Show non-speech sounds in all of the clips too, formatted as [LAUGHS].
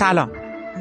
سلام.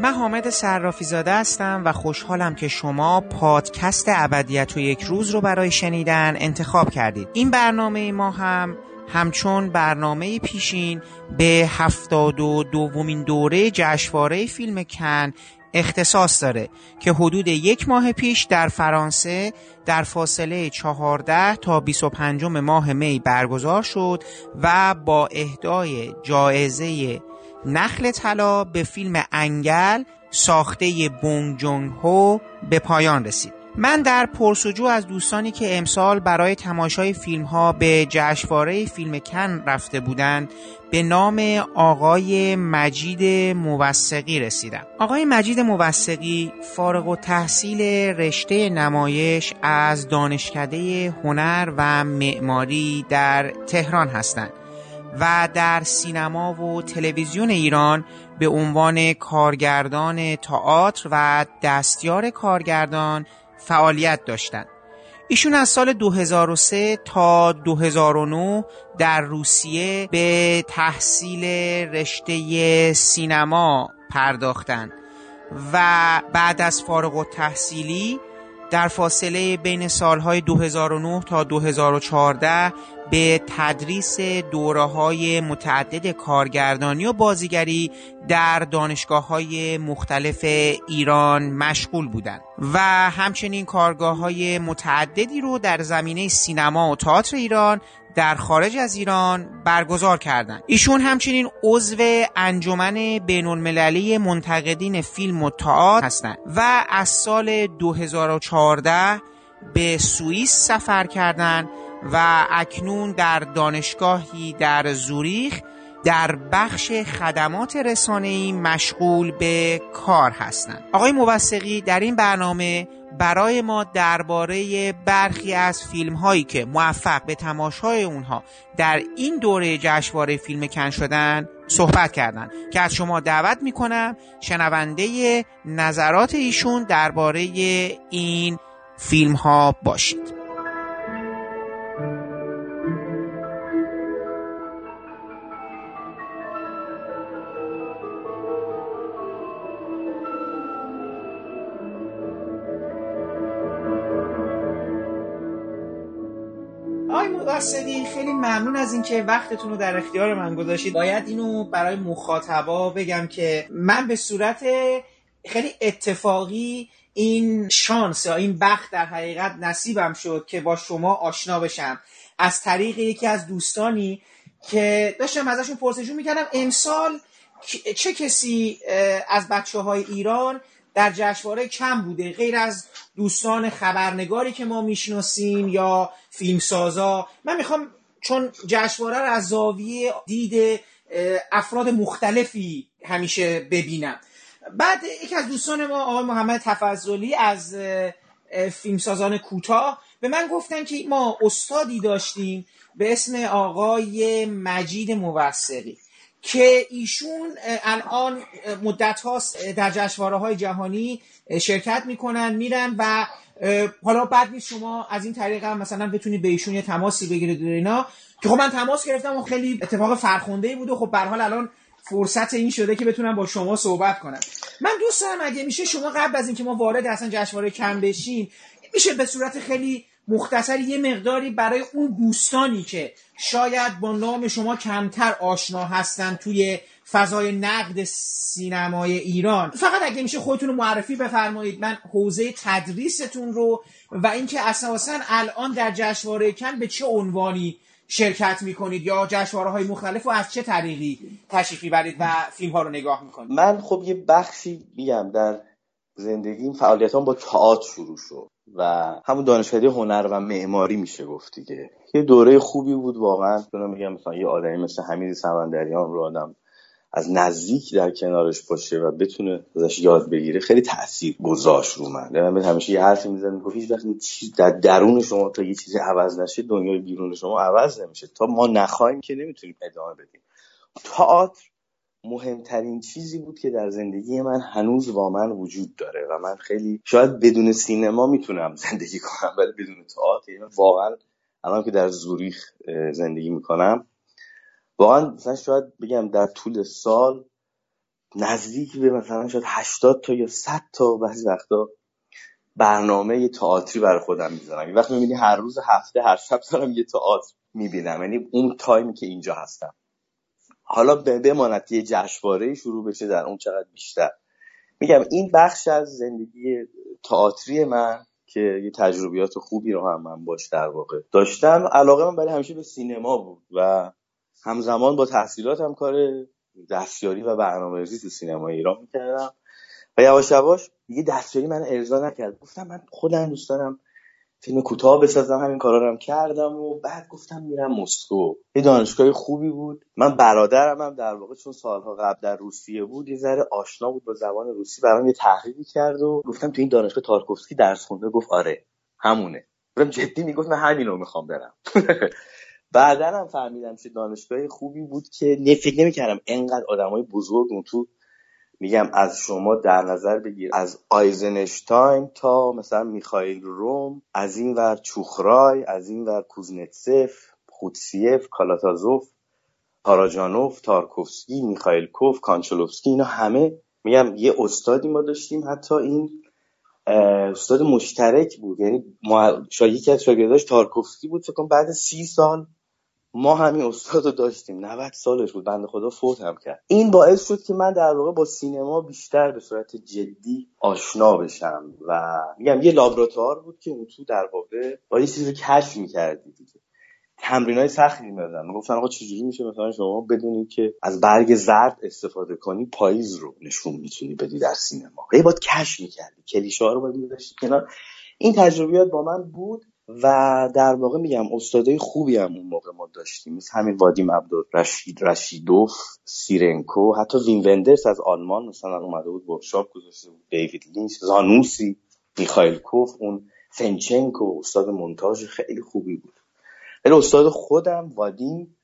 من حامد صرافی زاده هستم و خوشحالم که شما پادکست ابدیت و یک روز رو برای شنیدن انتخاب کردید. این برنامه ما هم همچون برنامه پیشین به هفتاد و دومین دوره جشنواره فیلم کن اختصاص داره که حدود یک ماه پیش در فرانسه در فاصله 14 تا 25 ماه می برگزار شد و با اهدای جایزه نخل طلا به فیلم انگل ساخته بونگ جونگ هو به پایان رسید. من در پرسجو از دوستانی که امسال برای تماشای فیلم ها به جشنواره فیلم کن رفته بودند به نام آقای مجید موسقی رسیدم. آقای مجید موسقی فارغ و تحصیل رشته نمایش از دانشکده هنر و معماری در تهران هستند. و در سینما و تلویزیون ایران به عنوان کارگردان تئاتر و دستیار کارگردان فعالیت داشتند. ایشون از سال 2003 تا 2009 در روسیه به تحصیل رشته سینما پرداختند و بعد از فارغ و تحصیلی در فاصله بین سالهای 2009 تا 2014 به تدریس دوره های متعدد کارگردانی و بازیگری در دانشگاه های مختلف ایران مشغول بودند و همچنین کارگاه های متعددی رو در زمینه سینما و تئاتر ایران در خارج از ایران برگزار کردند. ایشون همچنین عضو انجمن بین المللی منتقدین فیلم و تئاتر هستند و از سال 2014 به سوئیس سفر کردند و اکنون در دانشگاهی در زوریخ در بخش خدمات رسانه‌ای مشغول به کار هستند. آقای موسقی در این برنامه برای ما درباره برخی از فیلم هایی که موفق به تماشای اونها در این دوره جشنواره فیلم کن شدن صحبت کردند که از شما دعوت می‌کنم شنونده نظرات ایشون درباره این فیلم ها باشید موسقی خیلی ممنون از اینکه وقتتون رو در اختیار من گذاشتید. باید اینو برای مخاطبا بگم که من به صورت خیلی اتفاقی این شانس یا این بخت در حقیقت نصیبم شد که با شما آشنا بشم. از طریق یکی از دوستانی که داشتم ازشون پرسشون می‌کردم امسال چه کسی از بچه های ایران در جشنواره کم بوده غیر از دوستان خبرنگاری که ما می‌شناسیم یا فیلمسازا. من می‌خوام چون جشنواره رو از زاویه دید افراد مختلفی همیشه ببینم. بعد یکی از دوستان ما آقای محمد تفضلی از فیلمسازان کوتاه به من گفتن که ما استادی داشتیم به اسم آقای مجید موسقی که ایشون الان مدت هاست در جشنواره های جهانی شرکت می‌کنن میرن و حالا بعد نیست شما از این طریق هم مثلا بتونید به ایشون یه تماسی بگیرید اینا. که خب من تماس گرفتم و خیلی اتفاق فرخنده ای بود و خب به حال الان فرصت این شده که بتونم با شما صحبت کنم. من دوست دارم اگه میشه شما قبل از اینکه ما وارد اصلا جشنواره کم بشیم میشه به صورت خیلی مختصر یه مقداری برای اون دوستانی که شاید با نام شما کمتر آشنا هستن توی فضای نقد سینمای ایران. فقط اگه میشه خودتون رو معرفی بفرمایید من حوزه تدریستون رو و اینکه اساسا الان در جشنواره کن به چه عنوانی شرکت می‌کنید یا جشنواره های مختلف و از چه طریقی تشریفی برید و فیلم ها رو نگاه می‌کنید؟ من خب یه بخشی میگم در زندگیم فعالیتان با تئاتر شروع شد. و همون دانشکده هنر و معماری میشه گفت دیگه. یه دوره خوبی بود واقعا. میگم مثلا یه آدمی مثل حمید سمندریان رو آدم از نزدیک در کنارش باشه و بتونه ازش یاد بگیره خیلی تاثیر گذاشت رو من. من همیشه یه حرفی می‌زنم گفت هیچ وقت چیز در درون شما تا یه چیزی عوض نشه دنیای بیرون شما عوض نمیشه. تا ما نخواهیم که نمی‌تونیم ادامه بدیم. تئاتر مهمترین چیزی بود که در زندگی من هنوز با من وجود داره و من خیلی شاید بدون سینما می‌تونم [LAUGHS] زندگی کنم ولی بدون تئاتر یعنی واقعا الان که در زوریخ زندگی می‌کنم واقعا مثلا شاید بگم در طول سال نزدیک به مثلا شاید 80 تا یا 100 تا بعضی وقتا برنامه تئاتری برای خودم می‌ذارم. این وقت می‌بینی هر روز هفته هر شب دارم یه تئاتر می‌بینم. یعنی اون تایمی که اینجا هستم. حالا بماند یه جشنواره شروع بشه در اون چقدر بیشتر. میگم این بخش از زندگی تئاتری من که یه تجربیات خوبی رو هم من باش در واقع داشتم علاقه من برای همیشه به سینما بود و همزمان با تحصیلاتم کار دستیاری و برنامه‌ریزی تو سینما ایران می‌کردم. و یواش یواش دیگه دستیاری من ارضا نکرد. گفتم من خودم دوست دارم فیلم کوتاه بسازم همین کارا رو هم کردم و بعد گفتم میرم مسکو. یه دانشگاه خوبی بود. من برادرم هم در واقع چون سالها قبل در روسیه بود یه ذره آشنا بود با زبان روسی برام یه تحقیقی کرد و گفتم تو این دانشگاه تارکوفسکی درس خونده گفت آره همونه. گفتم جدی می‌گفت من همینو می‌خوام برم. [LAUGHS] بعدا هم فهمیدم که دانشگاه خوبی بود که نه فکر نمی‌کردم انقدر آدمای بزرگ اون تو میگم از شما در نظر بگیر. از آیزنشتاین تا مثلا میخائیل روم از این ور چوخرای از این ور کوزنتسف خودسیف کالاتازوف تاراجانوف تارکوفسکی میخائیل کوف کانچلوفسکی اینا همه میگم یه استادی ما داشتیم. حتی این استاد مشترک بود. یعنی شاید یکی از شاگرداش تارکوفسکی بود. فکر بعد سی سال ما همین استاد رو داشتیم. 90 سالش بود. بنده خدا فوت هم کرد. این باعث شد که من در واقع با سینما بیشتر به صورت جدی آشنا بشم و میگم یه لابراتوار بود که اون تو در واقع با یه چیزی کشف می‌کردی دیگه. تمرین های سختی می‌دادن. گفتن آقا چجوری میشه مثلا شما بدونید که از برگ زرد استفاده کنی پاییز رو نشون می‌تونی بدی در سینما. هی باید کشف می‌کردی. کلیشه ها رو باید میذاشتی کنار. این تجربیات با من بود. و در واقع میگم استادای خوبی هم اون موقع ما داشتیم. مثل همین وادیم عبدرشیتوف سیرنکو حتی ویم وندرس از آلمان مثلا اومده بود workshop گذاشته بود. دیوید لینچ زانوسی میخالکوف اون فنچنکو استاد مونتاژ خیلی خوبی بود. ولی استاد خودم وادیم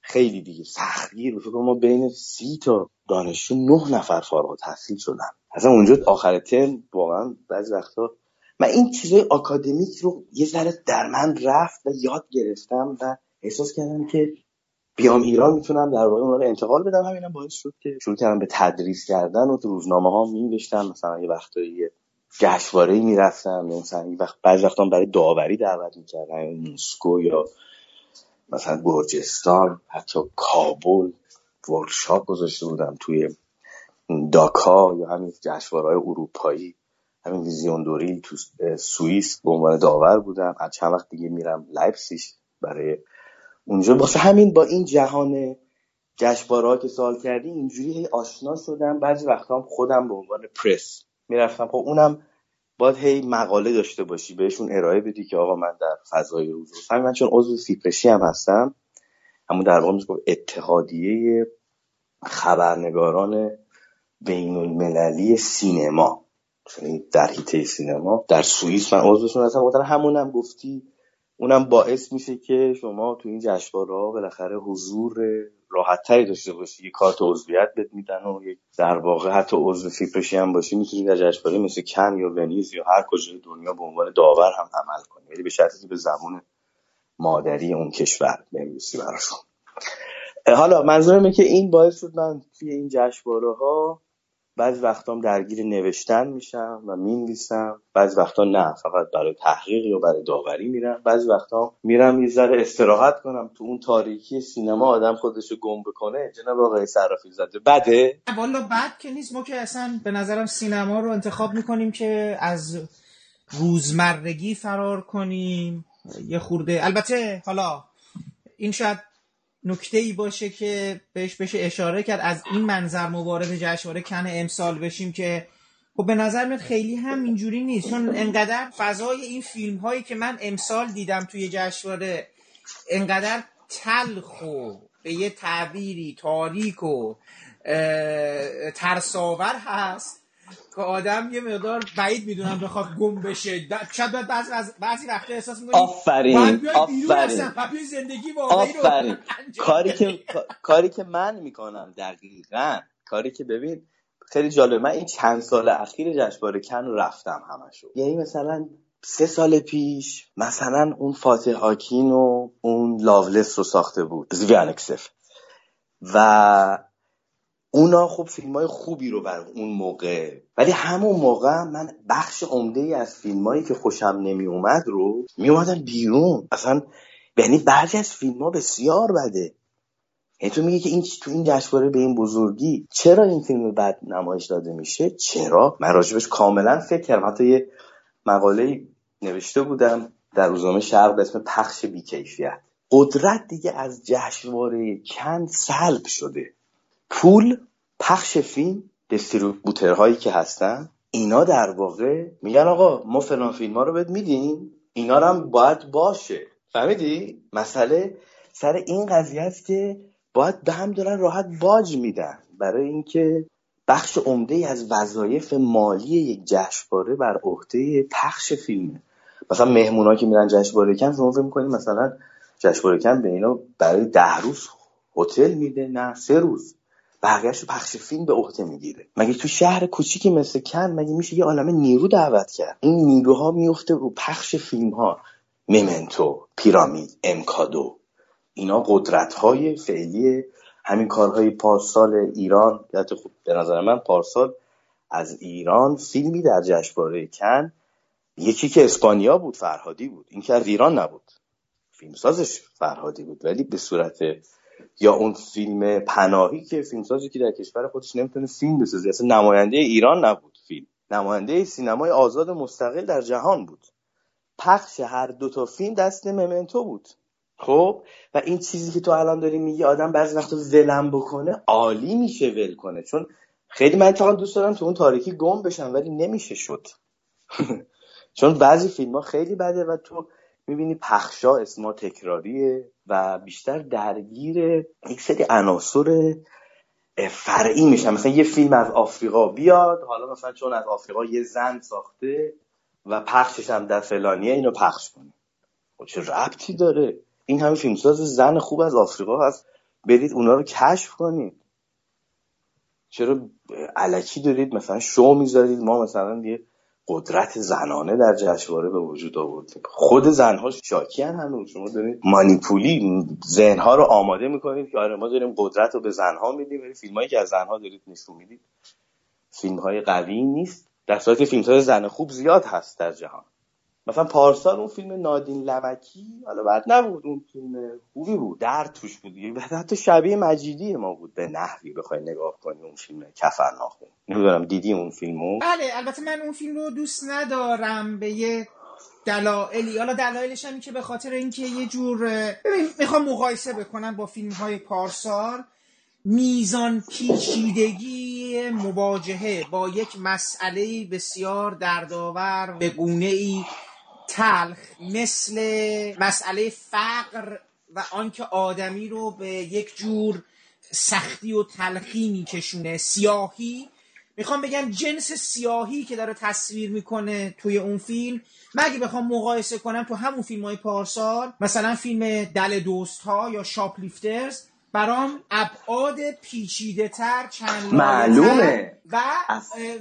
خیلی دیگه سختگیر فکر کن ما بین سی تا دانشجو نه نفر فارغ التحصیل شدن. اصلا اونجا آخر ترم واقعا بعضی وقتا من این چیزای آکادمیک رو یه ذره در من رفت و یاد گرفتم و احساس کردم که بیام ایران می‌تونم در واقع اونها رو انتقال بدم. همینم باعث شد که شروع کردم به تدریس کردن و تو روزنامه ها می مثلا یه وقتایی گشواره می‌رفتم. مثلا یه وقت بعضی وقتا برای داوری دعوت می‌کردن موسکو یا مثلا گرجستان حتی کابل ورکشاپ گذاشته بودم توی داکا یا همین جشنواره‌های اروپایی. همین Visions du Réel تو سوئیس به عنوان داور بودم. از چند وقت دیگه میرم لایپزیش برای اونجا. واسه همین با این جهان جشنواره که سوال کردی اینجوری هی آشنا شدم. بعضی وقتا هم خودم به عنوان پرس می‌رفتم. خب اونم باید هی مقاله داشته باشی بهشون ارائه بدی که آقا من در فضای روز همین من چون عضو فیپرشی هم هستم همون در واقع اتحادیه خبرنگاران بین المللی سینما. در حیطه سینما در سوئیس من عضوشون هستم گفتن همونم گفتی. اونم باعث میشه که شما تو این جشنواره بالاخره حضور راحتتری داشته باشی یه کارت عضویت بهت میدن و یک در واقع حتی عضو فیپرشی هم باشی می‌تونی در جشنواره مثل کن یا ونیز یا هر کجای دنیا به عنوان داور هم عمل کنی. ولی به شرطی به زمان مادری اون کشور بنویسی براشون. حالا منظورم که این باعث شد من توی این جشنواره ها بعضی وقتا درگیر نوشتن میشم و می‌نویسم بعضی وقتا نه فقط برای تحقیق یا برای داوری میرم. بعضی وقتا میرم یه ذره استراحت کنم تو اون تاریکی سینما آدم خودشو گم بکنه. جناب آقای صرافی زاده بده؟ والا بد که نیست. ما که اصلا به نظرم سینما رو انتخاب می‌کنیم که از روزمرگی فرار کنیم. یه خورده البته حالا این شاید نکته ای باشه که بهش بشه اشاره کرد. از این منظر مبارز جشنواره کن امسال بشیم که خب به نظر میاد خیلی هم اینجوری نیست. چون انقدر فضای این فیلم هایی که من امسال دیدم توی جشنواره انقدر تلخ و به یه تعبیری تاریک و ترساور هست. که آدم یه مقدار بعید می‌دونم بخواد گم بشه. شاید بعضی از بعضی وقتا احساس می‌کنی آفرین آفرین. زندگی آفرین. کاری که کاری که من می‌کنم دقیقا کاری که ببین خیلی جالب من این چند سال اخیر جشنواره کن رفتم همشو. یعنی مثلا سه سال پیش مثلا اون فاتح آکین و اون لاولس رو ساخته بود. زویانکسف و اونا خب فیلم های خوبی رو بر اون موقع ولی همون موقع من بخش عمده ای از فیلم هایی که خوشم نمی اومد رو می اومدن بیرون. اصلا یعنی بعضی از فیلم ها بسیار بده. یعنی تو میگه که این تو این جشنواره به این بزرگی چرا این فیلم بد نمایش داده میشه؟ چرا؟ من راجبش کاملا فکر کردم. حتی یه مقاله نوشته بودم در روزنامه شرق به اسم پخش بیکیفیت. قدرت دیگه از جشنواره کند سلب شده. پول پخش فیلم هایی که هستن اینا در واقع میگن آقا ما فلان فیلم ها رو بهت میدیم اینا هم باید باشه. فهمیدی؟ مسئله سر این قضیه است که باید به هم دارن راحت باج میدن. برای اینکه بخش عمده از وظایف مالی یک جشنواره بر عهده پخش فیلمه مثلا مهمونا که میرن جشنواره کن شما فکر می‌کنید مثلا جشنواره کن به اینا برای ده روز هتل میده نه سه روز. بقیهش پخش فیلم به عهده می‌گیره. مگه تو شهر کوچیکی مثل کن مگه میشه یه عالم نیرو دعوت کرد؟ این نیروها میفته رو پخش فیلم ها ممنتو پیرامید امکادو. اینا قدرت های فعلی همین کارهای پارسال ایران. خوب به نظر من پارسال از ایران فیلمی در جشنواره کن. یکی که اسپانیا بود فرهادی بود. این که از ایران نبود. فیلمسازش فرهادی بود ولی به صورت یا اون فیلم پناهی که فیلمسازی که در کشور خودش نمی‌تونه فیلم بسازه. اصلا نماینده ایران نبود فیلم. نماینده سینمای آزاد مستقل در جهان بود. پخش هر دو تا فیلم دست ممنتو بود. خب؟ و این چیزی که تو الان داری میگی آدم بعضی وقتا ولم بکنه عالی میشه ول کنه. چون خیلی من اتفاقا دوست دارم تو اون تاریکی گم بشم ولی نمیشه شد. [LAUGHS] چون بعضی فیلم ها خیلی بده و تو می‌بینی پخشا اسما تکراریه و بیشتر درگیر یک سری عناصر فرعی میشن. مثلا یه فیلم از آفریقا بیاد حالا مثلا چون از آفریقا یه زن ساخته و پخشش هم در فلانیه اینو پخش کنه. خب چه ربطی داره؟ این همه فیلمساز زن خوب از آفریقا هست. برید اونا رو کشف کنید. چرا علکی دارید؟ مثلا شو می‌ذارید. ما مثلا یه قدرت زنانه در جشنواره به وجود آوردیم خود زنها شاکی هنوز. شما دارید مانیپولی ذهنها رو آماده می‌کنید که آره ما داریم قدرت رو به زنها میدیم. ولی فیلمایی که از زنها دارید نشون می‌دید فیلم های قوی نیست. در صورتی فیلم زن خوب زیاد هست در جهان. مثلا پارسال اون فیلم نادین لمکی حالا بعد نبود اون فیلم خوبی بود. در توش بود بعد حتی شبیه مجیدی ما بود. به نحوی بخوای نگاه کنی اون فیلم کفر ناخون نمی‌دونم دیدی اون فیلمو؟ بله البته من اون فیلم رو دوست ندارم به یه دلایلی. حالا دلایلش هم که به خاطر اینکه یه جور ببین می‌خوام مقایسه بکنم با فیلم های پارسال. میزان پیچیدگی مواجهه با یک مسئله بسیار دردآور به گونه ای تلخ مثل مسئله فقر و آنکه آدمی رو به یک جور سختی و تلخی میکشونه. سیاهی. می‌خوام بگم جنس سیاهی که داره تصویر می‌کنه توی اون فیلم. من اگه بخوام مقایسه کنم تو همون فیلم های پارسال مثلا فیلم دل دوست ها یا شاپلیفترز برام ابعاد پیچیده تر چند معلومه. و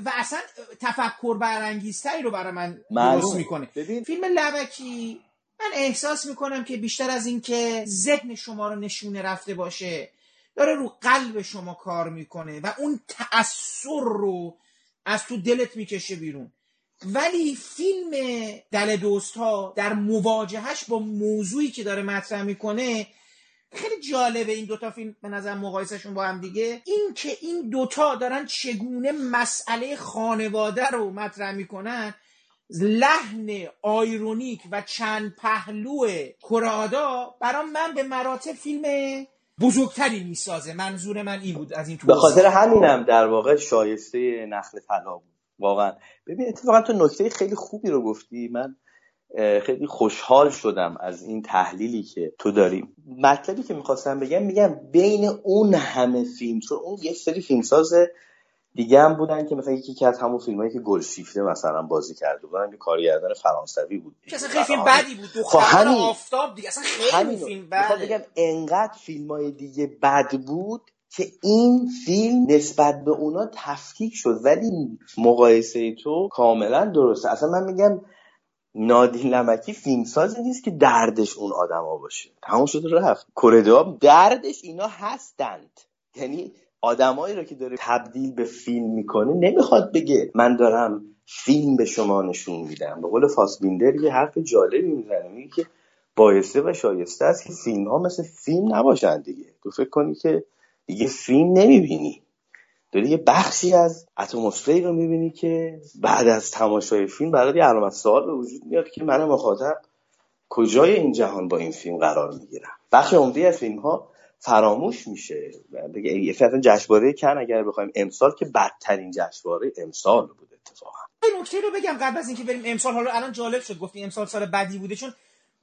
و اصلا تفکر برانگیزتری رو برای من درست می‌کنه. ببین. فیلم لبکی من احساس می‌کنم که بیشتر از این که ذهن شما رو نشونه رفته باشه داره رو قلب شما کار می‌کنه و اون تأثیر رو از تو دلت می‌کشه بیرون. ولی فیلم دل دوست ها در مواجهش با موضوعی که داره مطرح می‌کنه خیلی جالبه این دوتا فیلم به نظر مقایسهشون با هم دیگه. این که این دوتا دارن چگونه مسئله خانواده رو مطرح می‌کنن لحن آیرونیک و چند پهلو کرادا برام من به مراتب فیلم بزرگتری می‌سازه. منظور من این بود از این به خاطر همینم در واقع شایسته نخل طلا بود. واقعا. ببین اتفاقا تو نکته خیلی خوبی رو گفتی. من خیلی خوشحال شدم از این تحلیلی که تو داری. مطلبی که می‌خواستم بگم میگم بین اون همه فیلم چون اون یک سری فیلمساز دیگه هم بودن که مثلا یکی از همون فیلمایی که گلشیفته مثلا بازی کرده بودن که کارگردان فرانسوی بود. اصلا خیلی فیلم بدی بود دختر خب آفتاب دیگه اصلا خیلی فیلم بده بگم انقدر فیلمای دیگه بد بود که این فیلم نسبت به اونا تفکیک شد. ولی مقایسه تو کاملا درسته. اصلا من میگم نادین لمکی فیلمسازی نیست که دردش اون آدما باشه. تمام شده رفت. کرداب دردش اینا هستند. یعنی آدمایی رو که داره تبدیل به فیلم می‌کنه نمی‌خواد بگه من دارم فیلم به شما نشون میدم. به قول فاسبیندر یه حرف جالبی می‌زنه. میگه که بایسته و شایسته است که فیلم ها مثل فیلم نباشن دیگه. تو فکر کنی که دیگه فیلم نمی‌بینی. داری یه بخشی از اتمسفری رو می‌بینی که بعد از تماشای فیلم برای یه علامت سوال به وجود میاد که من مخاطب کجای این جهان با این فیلم قرار می‌گیرم؟ بخش عمده از فیلم ها فراموش میشه بگه جشنواره کن اگر بخوایم امسال که بدترین جشنواره امسال بود اتفاقا. نکته رو بگم قبل از اینکه بریم امسال حالا الان جالب شد گفتی امسال سال بدی بوده چون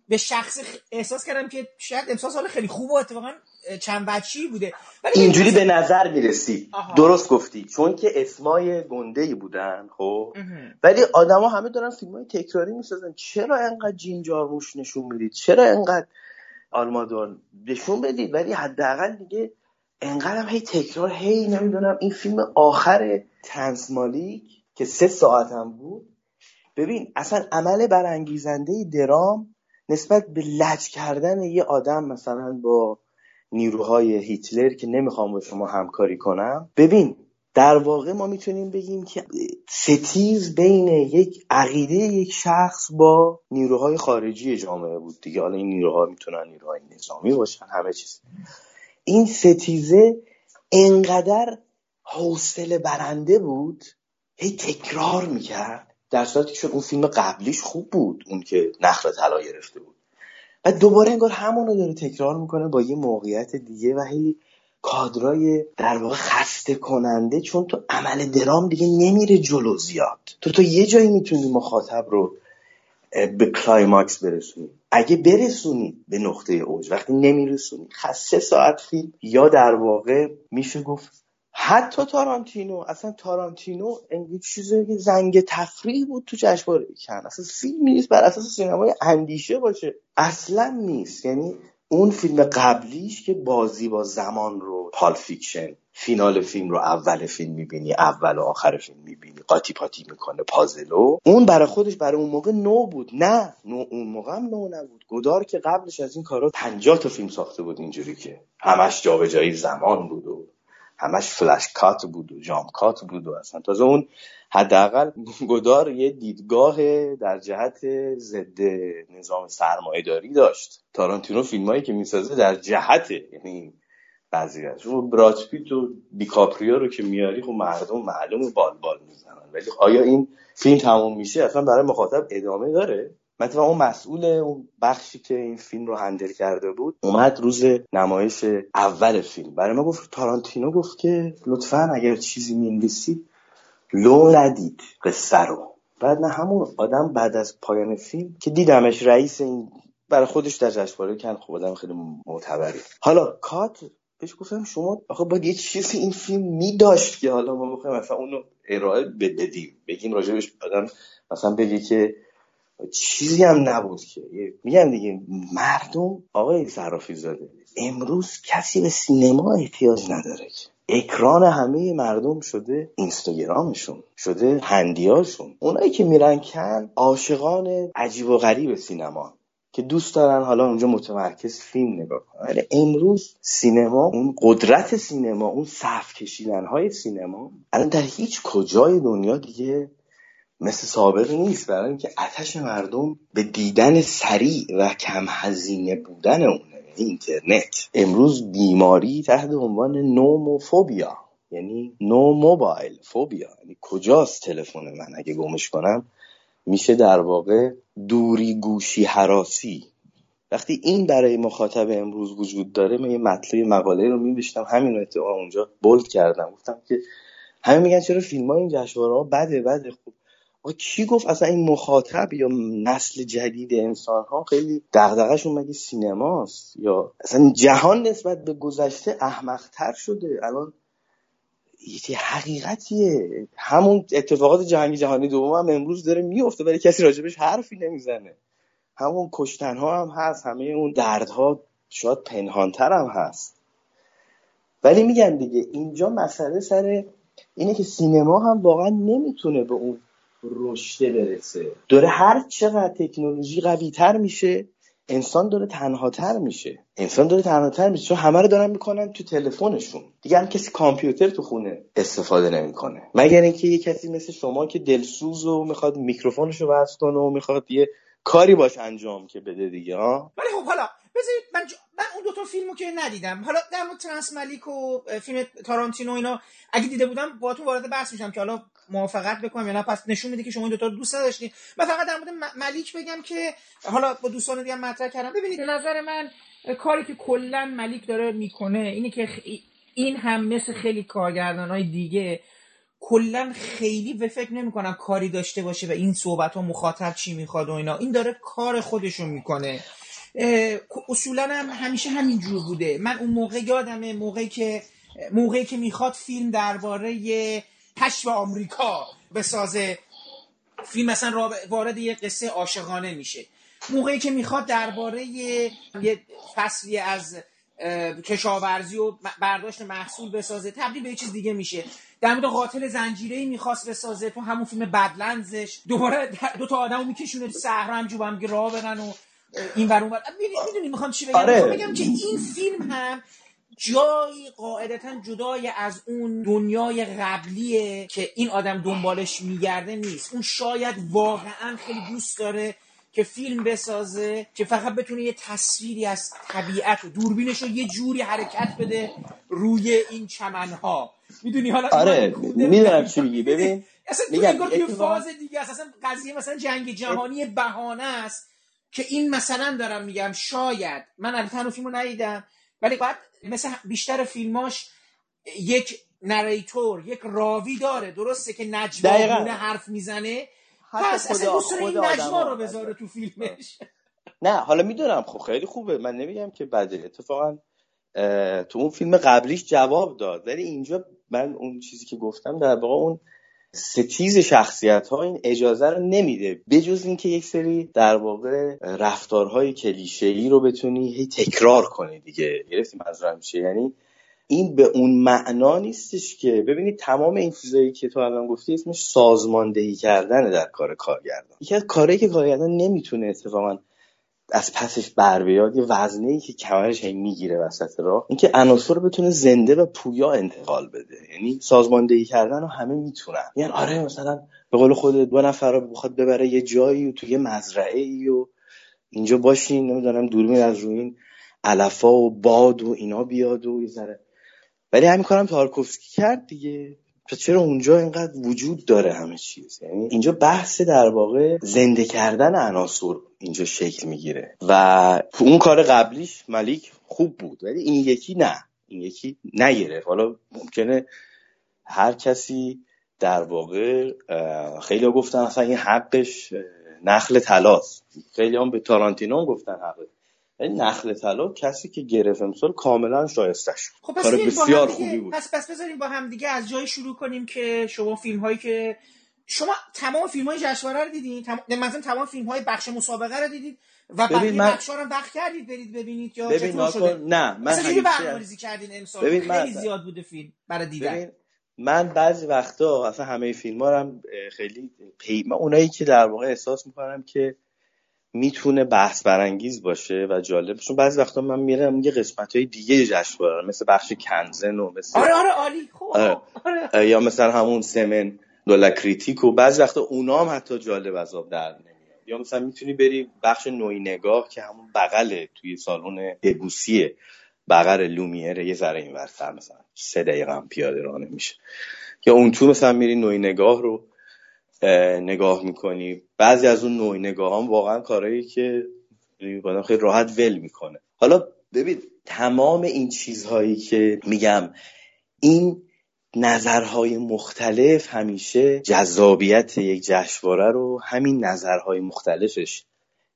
به شخص احساس کردم که شاید امسال سال خیلی خوب و اتفاقا چند بچی بوده. اینجوری به نظر می‌رسی. درست گفتی. چون که اسمای گنده ای بودن خب. ولی آدما همه دارن فیلم های تکراری می‌سازن. چرا انقدر جین جارموش نشون می‌دید؟ چرا انقدر آلمادون نشون بدید؟ ولی حداقل دیگه انقدر هی تکرار هی نمی‌دونم این فیلم آخر تنسمالیک که سه ساعت هم بود. ببین اصلا عمل برانگیزنده درام نسبت به لج کردن یه آدم مثلا با نیروهای هیتلر که نمی‌خوام با شما همکاری کنم. ببین در واقع ما می‌تونیم بگیم که ستیز بین یک عقیده یک شخص با نیروهای خارجی جامعه بود دیگه. حالا این نیروها می‌تونن نیروهای نظامی باشن همه چیز. این ستیزه انقدر حوصله سر برنده بود هی تکرار می‌کرد در صورتی که اون فیلم قبلیش خوب بود اون که نخل طلا گرفته بود. و دوباره انگار همونو داره تکرار می‌کنه با یه موقعیت دیگه و هی کادرای در واقع خسته کننده چون تو عمل درام دیگه نمیره جلو زیاد. تو تو یه جایی می‌تونی مخاطب رو به climax برسونی. اگه برسونی به نقطه اوج وقتی نمیرسونی سه ساعت فیلم یا در واقع میشه گفت حتی تارانتینو اصلا تارانتینو این چیزی که زنگ تفریح بود تو جشنواره کن. اصلا فیلم نیست بر اساس سینمای اندیشه باشه. اصلا نیست. یعنی اون فیلم قبلیش که بازی با زمان رو Pulp Fiction فینال فیلم رو اول فیلم می‌بینی اول و آخر فیلم می‌بینی قاطی پاتی می‌کنه پازلو. اون برای خودش برای اون موقع نو بود. نه نو اون موقع هم نو نبود. گدار که قبلش از این کارا 50 تا فیلم ساخته بود اینجوری که. همش جابجایی زمان بود و همش فلش کات بود و جام کات بود و اصلا. تازه اون حداقل گدار یه دیدگاه در جهت ضد نظام سرمایهداری داشت. تارانتینو فیلمایی که می‌سازه در جهت یعنی بعضی از اون براد پیت و دیکاپریو رو که میاری خب مردم معلوم بال بال می‌زنن. ولی آیا این فیلم تموم میشه؟ اصلا برای مخاطب ادامه داره. مثلا اون مسئول اون بخشی که این فیلم رو هندل کرده بود اومد روز نمایش اول فیلم. برای ما گفت تارانتینو گفت که لطفا اگر چیزی می‌نویسید لو ندید قصه رو. بعد نه همون آدم بعد از پایان فیلم که دیدمش رئیس این برای خودش در جشنواره کن خب آدم خیلی معتبری حالا کات بهش گفتم شما آخه باید یه چیزی این فیلم میداشت که حالا ما بخوایم مثلا اونو ارائه بدیم. بگیم راجبش آدم مثلا بگی که چیزی هم نبود که. میگم دیگه مردم آقای صرافی زاده امروز کسی به سینما احتیاج نداره اکران همه مردم شده اینستاگرامشون شده هندیاشون. اونایی که میرن کن عاشقان عجیب و غریب سینما که دوست دارن حالا اونجا متمرکز فیلم نگاه کنن. ولی امروز سینما اون قدرت سینما اون صف کشیدن های سینما الان در هیچ کجای دنیا دیگه مثل سابق نیست. برای اینکه آتش مردم به دیدن سریع و کم هزینه بودن اونه. یعنی اینترنت. امروز بیماری تحت عنوان نوموفوبیا. یعنی نو موبایل فوبیا. یعنی کجاست تلفن من؟ اگه گمش کنم میشه در واقع دوری گوشی حراسی. وقتی این برای مخاطب امروز وجود داره من یه مطلب مقاله رو میبشتم همین رو اتفاقا اونجا بولد کردم. گفتم که همه میگن چرا فیلم های این جشنواره ها بده بده. خوب کی گفت اصلا این مخاطب یا نسل جدید انسان ها خیلی دغدغه‌شون مگه سینماست؟ یا اصلا جهان نسبت به گذشته احمقتر شده. الان یه حقیقتیه. همون اتفاقات جهانی جهانی دوم هم امروز داره میفته ولی کسی راجبش حرفی نمی‌زنه. همون کشتن ها هم هست همه اون دردها شاید پنهانتر هم هست. ولی میگن دیگه اینجا مسئله سر اینه که سینما هم واقعا نمی‌تونه به اون رشته برسه. داره هر چقدر تکنولوژی قوی تر میشه انسان داره تنهاتر میشه. انسان داره تنهاتر میشه. چون همه رو دارن می‌کنن تو تلفنشون. دیگه هم کسی کامپیوتر تو خونه استفاده نمی‌کنه. مگر اینکه یه کسی مثل شما که دلسوز و می‌خواد میکروفونش رو وصل کنه و می‌خواد یه کاری باش انجام که بده دیگه ها؟ ولی خب حالا بذارید من, من اون دو تا فیلمو که ندیدم. حالا در مورد ترانس ملیک و فیلم تارانتینو اینا اگه دیده بودم باهاتون وارد بحث میشم که حالا موافقت بکنم یا نه. پس نشون میده که شما این دو تا دوست داشتین من فقط در مورد ملیک بگم که حالا با دوستان دیگه مطرح کردم. ببینید نظر من کاری که کلا ملیک داره می‌کنه اینه که این هم مثل خیلی کارگردان های دیگه کلا خیلی به فکر نمی کنم کاری داشته باشه و این صحبت ها مخاطب چی می‌خواد و اینا. این داره کار خودشو می‌کنه. اصولا هم همیشه همینجور بوده. من اون موقع یادمه موقعی که موقعی که می‌خواد فیلم درباره کشف آمریکا بسازه. فیلم مثلا وارد یه قصه عاشقانه میشه. موقعی که می‌خواد درباره یه فصلی از کشاورزی و برداشت محصول بسازه تبدیل به یه چیز دیگه میشه. در مورد قاتل زنجیره می‌خواست بسازه. تو همون فیلم بدلنزش دوباره دو تا آدمو میکشونه تو صحرا هم جو هم راه برن و این ور اون می‌دونی می‌خوام چی بگم؟ آره. بگم که این فیلم هم جایی قاعدتا جدای از اون دنیای قبلیه که این آدم دنبالش میگرده نیست. اون شاید واقعا خیلی دوست داره که فیلم بسازه که فقط بتونه یه تصویری از طبیعت و دوربینش رو یه جوری حرکت بده روی این چمنها. می‌دونی حالا آره. می‌دونم چی میگی. ببین اصلا میگم توی فاز دیگه اصلا قضیه مثلا جنگ جهانی بهانه است. که این مثلا دارم میگم شاید من البته فیلمو ندیدم ولی بعد مثل بیشتر فیلماش یک نریتور یک راوی داره. درسته که نجمه حرف می‌زنه. پس اصلا این نجما رو بذاره تو فیلمش. [LAUGHS] نه حالا می‌دونم. خب خیلی خوبه. من نمیگم که بده. اتفاقا تو اون فیلم قبلیش جواب داد. ولی اینجا من اون چیزی که گفتم در واقع اون ستیز شخصیت ها این اجازه رو نمیده. بجز اینکه یک سری در واقع رفتارهای کلیشه ای رو بتونی هی تکرار کنی دیگه. گرفتی منظورم چیه یعنی این به اون معنا نیستش که ببینید تمام این چیزایی که تو الان گفتی اسمش سازماندهی کردن در کار کارگردان. یکی از کارهایی که کارگردان نمی‌تونه اتفاقا از پسش بر بیاد یه وزنه که کمرش هی می‌گیره وسط راه. اینکه عناصر رو بتونه زنده و پویا انتقال بده. یعنی سازماندهی کردن رو همه می‌تونن. یعنی آره مثلا به قول خود دو نفر رو بخواد ببره یه جایی و تو یه مزرعه ای و اینجا باشین نمی‌دونم دوربین از روی این علفا و باد و اینا بیاد و یه ذره. ولی همین کارم تارکوفسکی کرد دیگه. پس چرا اونجا اینقدر وجود داره همه چیز؟ یعنی اینجا بحث در واقع زنده کردن عناصر اینجا شکل می‌گیره. و اون کار قبلیش ملیک خوب بود ولی این یکی نه. این یکی نگرفت حالا ممکنه هر کسی در واقع خیلی گفتن اصلا این حقش نخل تلاست خیلی هم به تارانتینو گفتن حقش. این نخل طلا کسی که گرفت امسال کاملا شایسته شد. خب کار بسیار خوبی بود. پس پس بذاریم با هم دیگه از جای شروع کنیم که شما فیلم هایی که شما تمام فیلم های جشنواره رو دیدین؟ تمام مثلا تمام فیلم های بخش مسابقه رو دیدید و بقیه من... بخش رو وقت کردید برید ببینید یا ببین شده؟ نه من همیشه برنامه‌ریزی کردین امسال. ببین خیلی من... زیاد بوده فیلم برای دیدن. ببین من بعضی وقتا اصلا همه فیلم ها هم خیلی پیما اونایی که در واقع احساس می‌کنم که می‌تونه بحث برانگیز باشه و جالب چون بعضی وقتا من میرم یه قسمت های دیگه جشنواره مثل بخش کنزن و مثل آره آره عالی. خوب. آره. آره. یا مثلا همون سمن دولا کریتیک و بعضی وقتا اونا هم حتی جالب از آب در نمیاد. یا مثلا می‌تونی بری بخش نوی نگاه که همون بغل توی سالن دبوسیه. بغل لومیره یه ذره این ورتر مثلا سه دقیقه هم پیاده راه نمیشه. یا اون تو مثلا میری نوی نگاه رو نگاه می‌کنی. بعضی از اون نوع نگاه هم واقعا کارهایی که خیلی راحت ول می‌کنه. حالا ببین تمام این چیزهایی که میگم این نظرهای مختلف همیشه جذابیت یک جشنواره رو همین نظرهای مختلفش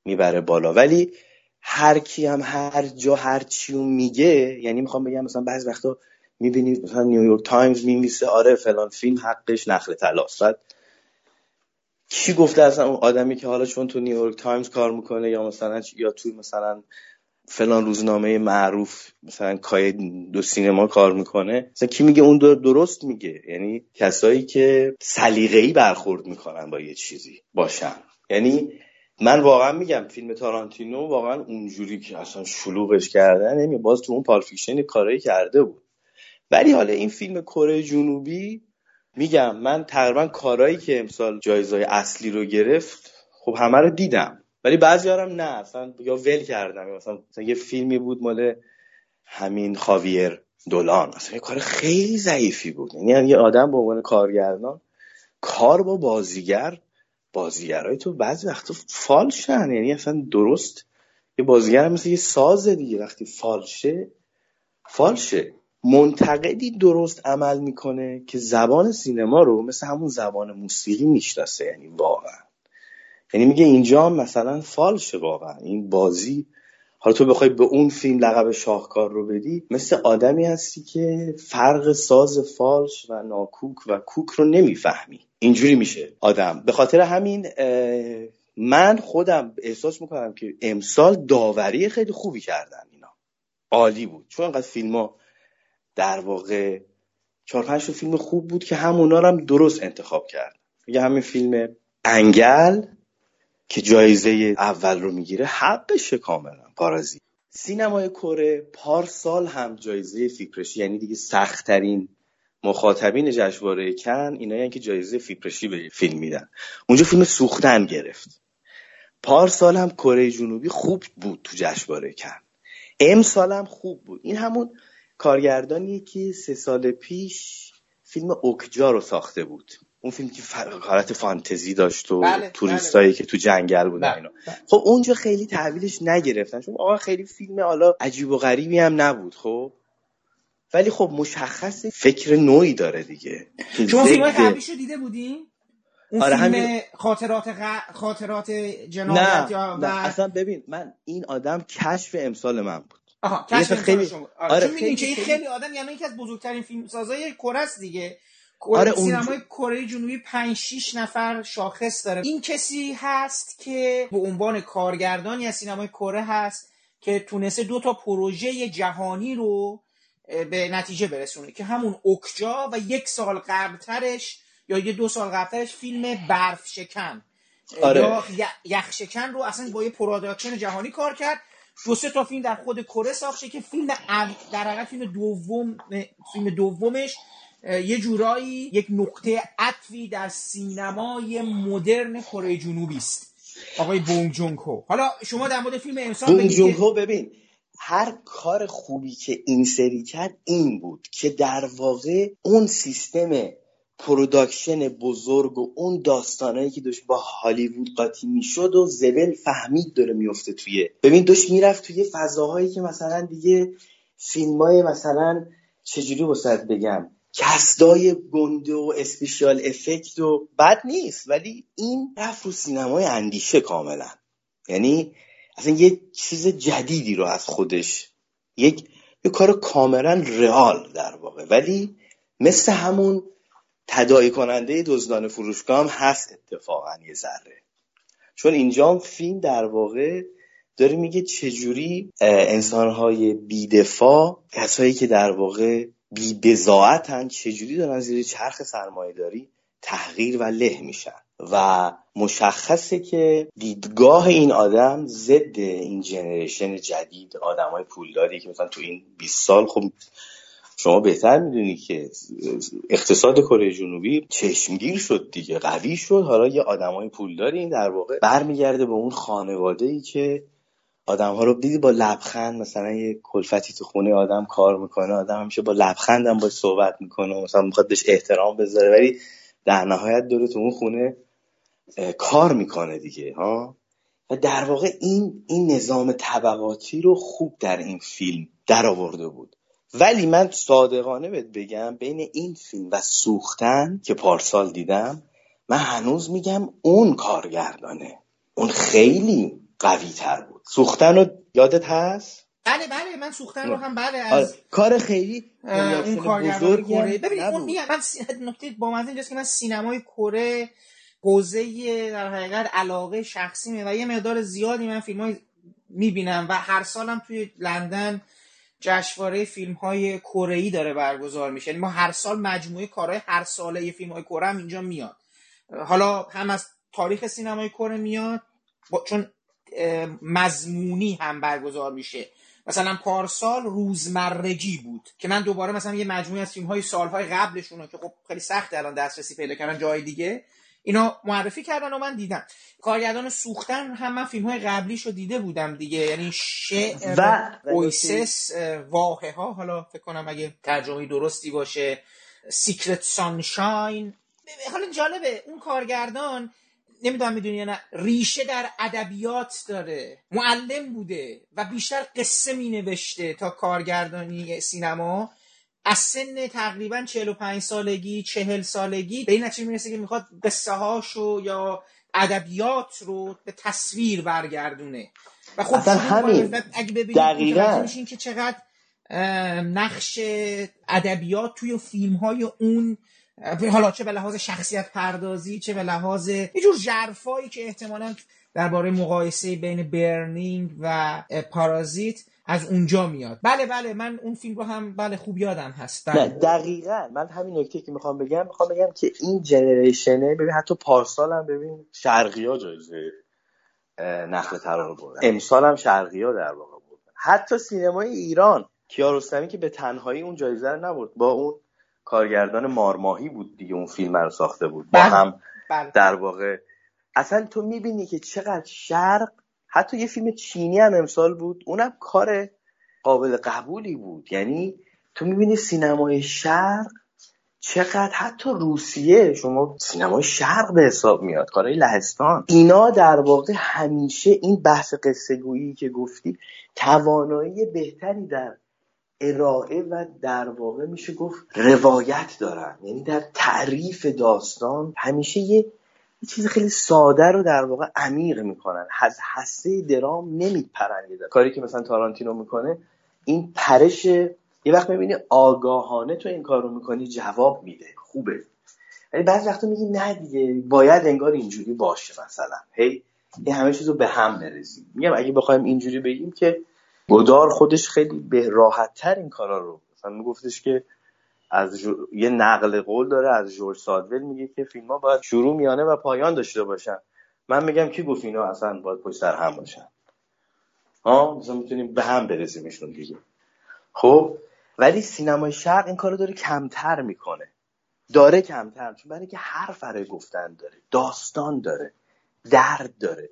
می‌بره بالا. ولی هر کی هم هر جا هر چی میگه یعنی می‌خوام بگم مثلا بعضی وقتا می‌بینید مثلا نیویورک تایمز می‌نویسه آره فلان فیلم حقش نخل طلاست. کی گفته اصلا اون آدمی که حالا چون تو نیویورک تایمز کار می‌کنه یا مثلا یا توی مثلا فلان روزنامه معروف مثلا کایه دو سینما کار می‌کنه مثلا کی میگه اون درست میگه؟ یعنی کسایی که سلیقه‌ای برخورد می‌کنن با یه چیزی باشن یعنی من واقعا میگم فیلم تارانتینو واقعا اونجوری که اصلا شلوغش کردن نمی باز تو اون پالفیکشن کارایی کرده بود. ولی حالا این فیلم کره جنوبی میگم من تقریبا کارایی که امسال جایزای اصلی رو گرفت خب همه رو دیدم. ولی بعضی هم نه اصلا یا ول کردم. مثلا, مثلا یه فیلمی بود مال همین خاویر دولان. اصلا یه کار خیلی ضعیفی بود. یعنی یه آدم به عنوان کارگردان کار با بازیگر بازیگرای تو بعضی وقتا فالشن. یعنی اصلا درست. یه بازیگر مثل یه ساز دیگه. وقتی فالشه فالشه. منتقدی درست عمل می‌کنه که زبان سینما رو مثل همون زبان موسیقی می‌شناسه یعنی واقعا. یعنی میگه اینجا مثلا فالشه واقعا. این بازی حالا تو بخوای به اون فیلم لقب شاهکار رو بدی مثل آدمی هستی که فرق ساز فالش و ناکوک و کوک رو نمی‌فهمی. اینجوری میشه آدم. به خاطر همین من خودم احساس می‌کنم که امسال داوری خیلی خوبی کردن اینا. عالی بود. چون انقدر فیلم ها در واقع چهار پنج فیلم خوب بود که همونا رو هم درست انتخاب کرد. میگه همین فیلم انگل که جایزه اول رو می‌گیره حقشه کاملا. پارازی سینمای کره پارسال هم جایزه فیپرشی یعنی دیگه سختترین مخاطبین جشنواره کن اینایی که جایزه فیپرشی به فیلم میدن. اونجا فیلم سوختن گرفت. پارسال هم کره جنوبی خوب بود تو جشنواره کن. امسال هم خوب بود. این همون کارگردانیه که سه سال پیش فیلم اوکجا رو ساخته بود اون فیلم که حالت فانتزی داشت و بله، توریستایی بله. که تو جنگل بودن بله، اینا بله. خب اونجا خیلی تحویلش نگرفتن چون آقا خیلی فیلم حالا عجیب و غریبی هم نبود خب ولی خب مشخص فکر نوعی داره دیگه شما فیلم رو دیده بودین؟ اون آره فیلم همین... خاطرات غ... خاطرات جنایت یا نه. اصلا ببین من این آدم کشف امسال من بود آها کشف خیلی شما آره, آره خیلی... که این خیلی آدم یعنی یکی از بزرگترین فیلم سازای کره دیگه آره سینمای کره جنوبی 5 6 نفر شاخص داره. این کسی هست که به عنوان کارگردانی از سینمای کره هست که تونسته دو تا پروژه جهانی رو به نتیجه برسونه که همون اوکجا و یک سال قبلترش یا یه دو سال قبلترش فیلم برف شکن آره. یا یخ شکن رو اصلا با یه production جهانی کار کرد. دو سه تا فیلم در خود کره ساخته که فیلم در حقیقت فیلم دوم فیلم دومش یه جورایی یک نقطه عطفی در سینمای مدرن کره جنوبی است. آقای بونگ جونگ حالا شما در مورد فیلم امسال بونگ جونگ ببین هر کار خوبی که این سری کرد این بود که در واقع اون سیستم production بزرگ و اون داستانهایی که داشت با هالیوود قاطی می‌شد و زبل فهمید داره میفته توی. ببین داشت می‌رفت توی فضاهایی که مثلا دیگه فیلم های مثلا چجوری وسط بگم cast های گنده و special effect و بد نیست ولی این رفت رو سینمای اندیشه کاملا. یعنی اصلا یه چیز جدیدی رو از خودش یک یه کار کاملا رئال در واقع. ولی مثل همون تدایی کننده دزدان فروشگاه هم هست اتفاقا یه ذره. چون اینجا فیلم در واقع داره میگه چجوری انسانهای بیدفاع کسایی که در واقع بی چجوری دارن زیر چرخ سرمایه داری تحقیر و له میشن. و مشخصه که دیدگاه این آدم ضد این جنریشن جدید آدم های پولداری که مثلا تو این 20 سال خب شما بهتر می‌دونی که اقتصاد کره جنوبی چشمگیر شد دیگه قوی شد. حالا یه آدمای پولداری این در واقع. برمیگرده به اون خانواده ای که آدم ها رو دیدی با لبخند مثلا یه کلفتی تو خونه آدم کار می‌کنه آدم همیشه با لبخند هم صحبت می‌کنه مثلا می‌خواد بهش احترام بذاره ولی در نهایت داره تو اون خونه کار می‌کنه دیگه ها. و در واقع این این نظام طبقاتی رو خوب در این فیلم در آورده بود. ولی من صادقانه بهت بگم بین این فیلم و سوختن که پارسال دیدم من هنوز میگم اون کارگردانه. اون خیلی قوی تر بود. سوختن رو یادت هست؟ بله بله من سوختن رو هم بله از آره. کار خیلی اون کارگردان کره. ببینید اون میگم من نکته با من اینجاست که من سینمای کره حوزه در حقیقت علاقه شخصی و یه مقدار زیادی من فیلم های می‌بینم و هر سالم توی لندن جشنواره فیلم های کره داره برگزار میشه. یعنی ما هر سال مجموعه کارهای هر ساله فیلم های کره هم اینجا میاد. حالا هم از تاریخ سینمای کره میاد چون مضمونی هم برگزار میشه. مثلا پارسال روزمرگی بود که من دوباره مثلا یه مجموعه از فیلم های سالهای قبلشون که خب خیلی سخت الان دسترسی پیدا کردن جای دیگه اینا معرفی کردن و من دیدم. کارگردان سوختن هم من فیلم های قبلیش رو دیده بودم دیگه. یعنی شعر و Oasis واقعه ها حالا فکر کنم اگه ترجمه درستی باشه Secret Sunshine حالا جالبه اون کارگردان نمی‌دونم می‌دونی یا نه ریشه در ادبیات داره. معلم بوده و بیشتر قصه مینوشته تا کارگردانی سینما. از سن تقریبا 45 سالگی 40 سالگی به این نتیجه می‌رسه که می‌خواد قصه هاشو یا ادبیات رو به تصویر برگردونه. و خب همین. اگه ببینید که چقدر نقش ادبیات توی فیلم های اون حالا چه به لحاظ شخصیت پردازی چه به لحاظ یه جور جرفایی که احتمالا درباره مقایسه بین برنینگ و پارازیت از اونجا میاد بله بله من اون فیلم رو هم بله خوب یادم هست بله. نه دقیقا من همین نکته که می‌خوام بگم می‌خوام بگم که این جنریشنه ببین حتی پارسال هم ببین شرقی ها جایزه نخل ترانه بودن امسال هم شرقی ها در واقع بودن حتی سینمای ایران کیارستمی که به تنهایی اون جایزه رو نبرد با اون کارگردان مارماهی بود دیگه اون فیلم رو ساخته بود با بله. هم بله. در واقع اصلا تو می‌بینی که چقدر شرق حتی یه فیلم چینی هم امسال بود اونم کار قابل قبولی بود. یعنی تو می‌بینی سینمای شرق چقدر حتی روسیه شما سینمای شرق به حساب میاد کارهای لهستان. اینا در واقع همیشه این بحث قصه گویی که گفتی توانایی بهتری در ارائه و در واقع میشه گفت روایت دارن. یعنی در تعریف داستان همیشه یه چیز خیلی ساده رو در واقع عمیق می‌کنن. از حسه درام نمیپرن کاری که مثلا تارانتینو می‌کنه این پرش یه وقت می‌بینی آگاهانه تو این کار رو می‌کنی جواب میده. خوبه. ولی بعض وقتا میگی نه دیگه باید انگار اینجوری باشه مثلا. هی این همه چیز رو به هم برزیم میگم اگه بخوایم اینجوری بگیم که گدار خودش خیلی به راحت تر این کارا رو مثلا میگفتش که از یه نقل قول داره از جورج سادول میگه که فیلم ها باید شروع میانه و پایان داشته باشن. من میگم کی گفت اینا اصلا باید پشت سر هم باشن؟ ها؟ مثلا می‌تونیم به هم برسیمشون دیگه. خب؟ ولی سینمای شرق این کارو داره کمتر می‌کنه. داره کمتر چون برای که حرف برای گفتن داره داستان داره درد داره.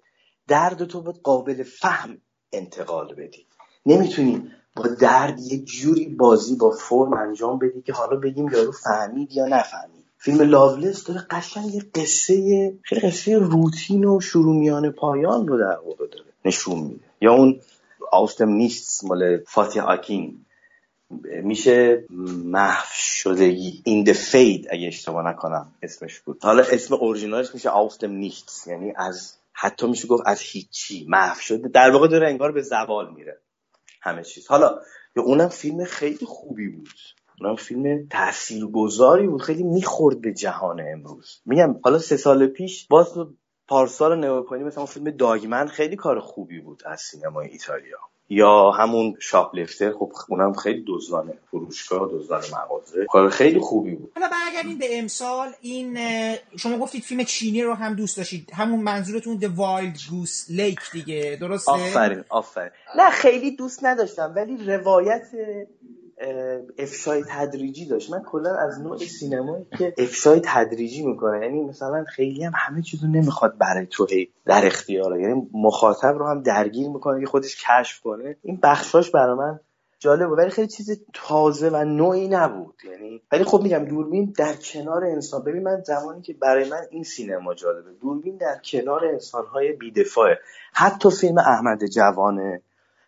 درد تو باید قابل فهم انتقال بدی. نمی‌تونی با درد یه جوری بازی با فرم انجام بدی که حالا بگیم یارو فهمید یا نفهمید. فیلم لاولس داره قشنگ یه قصه خیلی قصه روتین و شروع میان پایان رو در واقع داره نشون میده. یا اون آوستم نیست مال فاتح آکین میشه محو شدگی. این the fade اگه اشتباه نکنم اسمش بود. حالا اسم اورجینالش میشه آوستم نیست یعنی از حتی میشه گفت از هیچی. محو شده. در واقع داره انگار به زوال میره. همه چیز. حالا یا اونم فیلم خیلی خوبی بود. اونم فیلم تاثیرگذاری بود. خیلی می‌خورد به جهان امروز. میگم حالا سه سال پیش باز پارسال نگاه مثلا فیلم داگمن خیلی کار خوبی بود از سینمای ایتالیا. یا همون شاپلفتر خب اونم خیلی دزدانه فروشگاه دزدان مغازه کار خیلی خوبی بود. حالا برگردیم به امسال این شما گفتید فیلم چینی رو هم دوست داشتید. همون منظورتون The Wild Goose Lake دیگه درسته؟ آفرین آفرین. نه خیلی دوست نداشتم ولی روایت افشای تدریجی داشت. من کلا از نوع سینمایی که افشای تدریجی می‌کنه. یعنی مثلا خیلی هم همه چیزو نمی‌خواد برای تو در اختیاره. یعنی مخاطب رو هم درگیر می‌کنه که خودش کشف کنه. این بخشاش برای من جالب ولی خیلی چیز تازه و نوعی نبود. یعنی ولی خب میگم دوربین در کنار انسان ببین من زمانی که برای من این سینما جالبه. دوربین در کنار انسانهای بیدفاعه. حتی فیلم احمد جوانه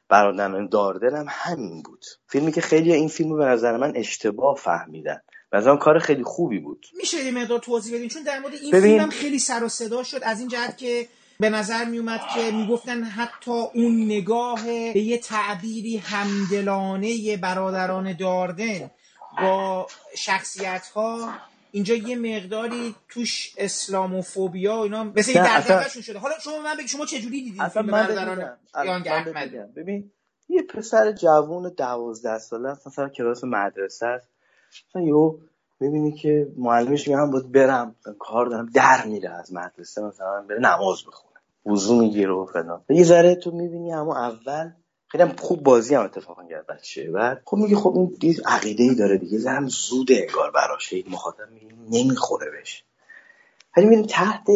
برادران داردل هم همین بود. فیلمی که خیلی این فیلم رو به نظر من اشتباه فهمیدن. مثلا کار خیلی خوبی بود. میشه یه مقدار توضیح بدین؟ چون در مورد این ببین... فیلم هم خیلی سر و صدا شد. از این جهت که به نظر می اومد که می‌گفتن حتی اون نگاه به یه تعبیری همدلانه برادران داردن با شخصیت ها اینجا یه مقداری توش اسلاموفوبیا و اینا مثل این دردقشون شده. حالا شما من بگی شما چه جوری دیدید فیلم برادران ببین یه پسر جوون دوازده ساله است مثلا کلاس مدرسه است مثلا یهو می‌بینی که معلمش میگه من باید برم کار دارم در میره از مدرسه مثلا بره نماز بخونه وضو می‌گیره و فلان. یه ذره تو می‌بینی همون اول خیلی خوب بازی هم اتفاقا کرد بچه بعد خب میگه خب این دید عقیده ای داره دیگه. زرم زود انگار براش مخاطب نمی‌خوره بهش. ولی می‌بینی تحت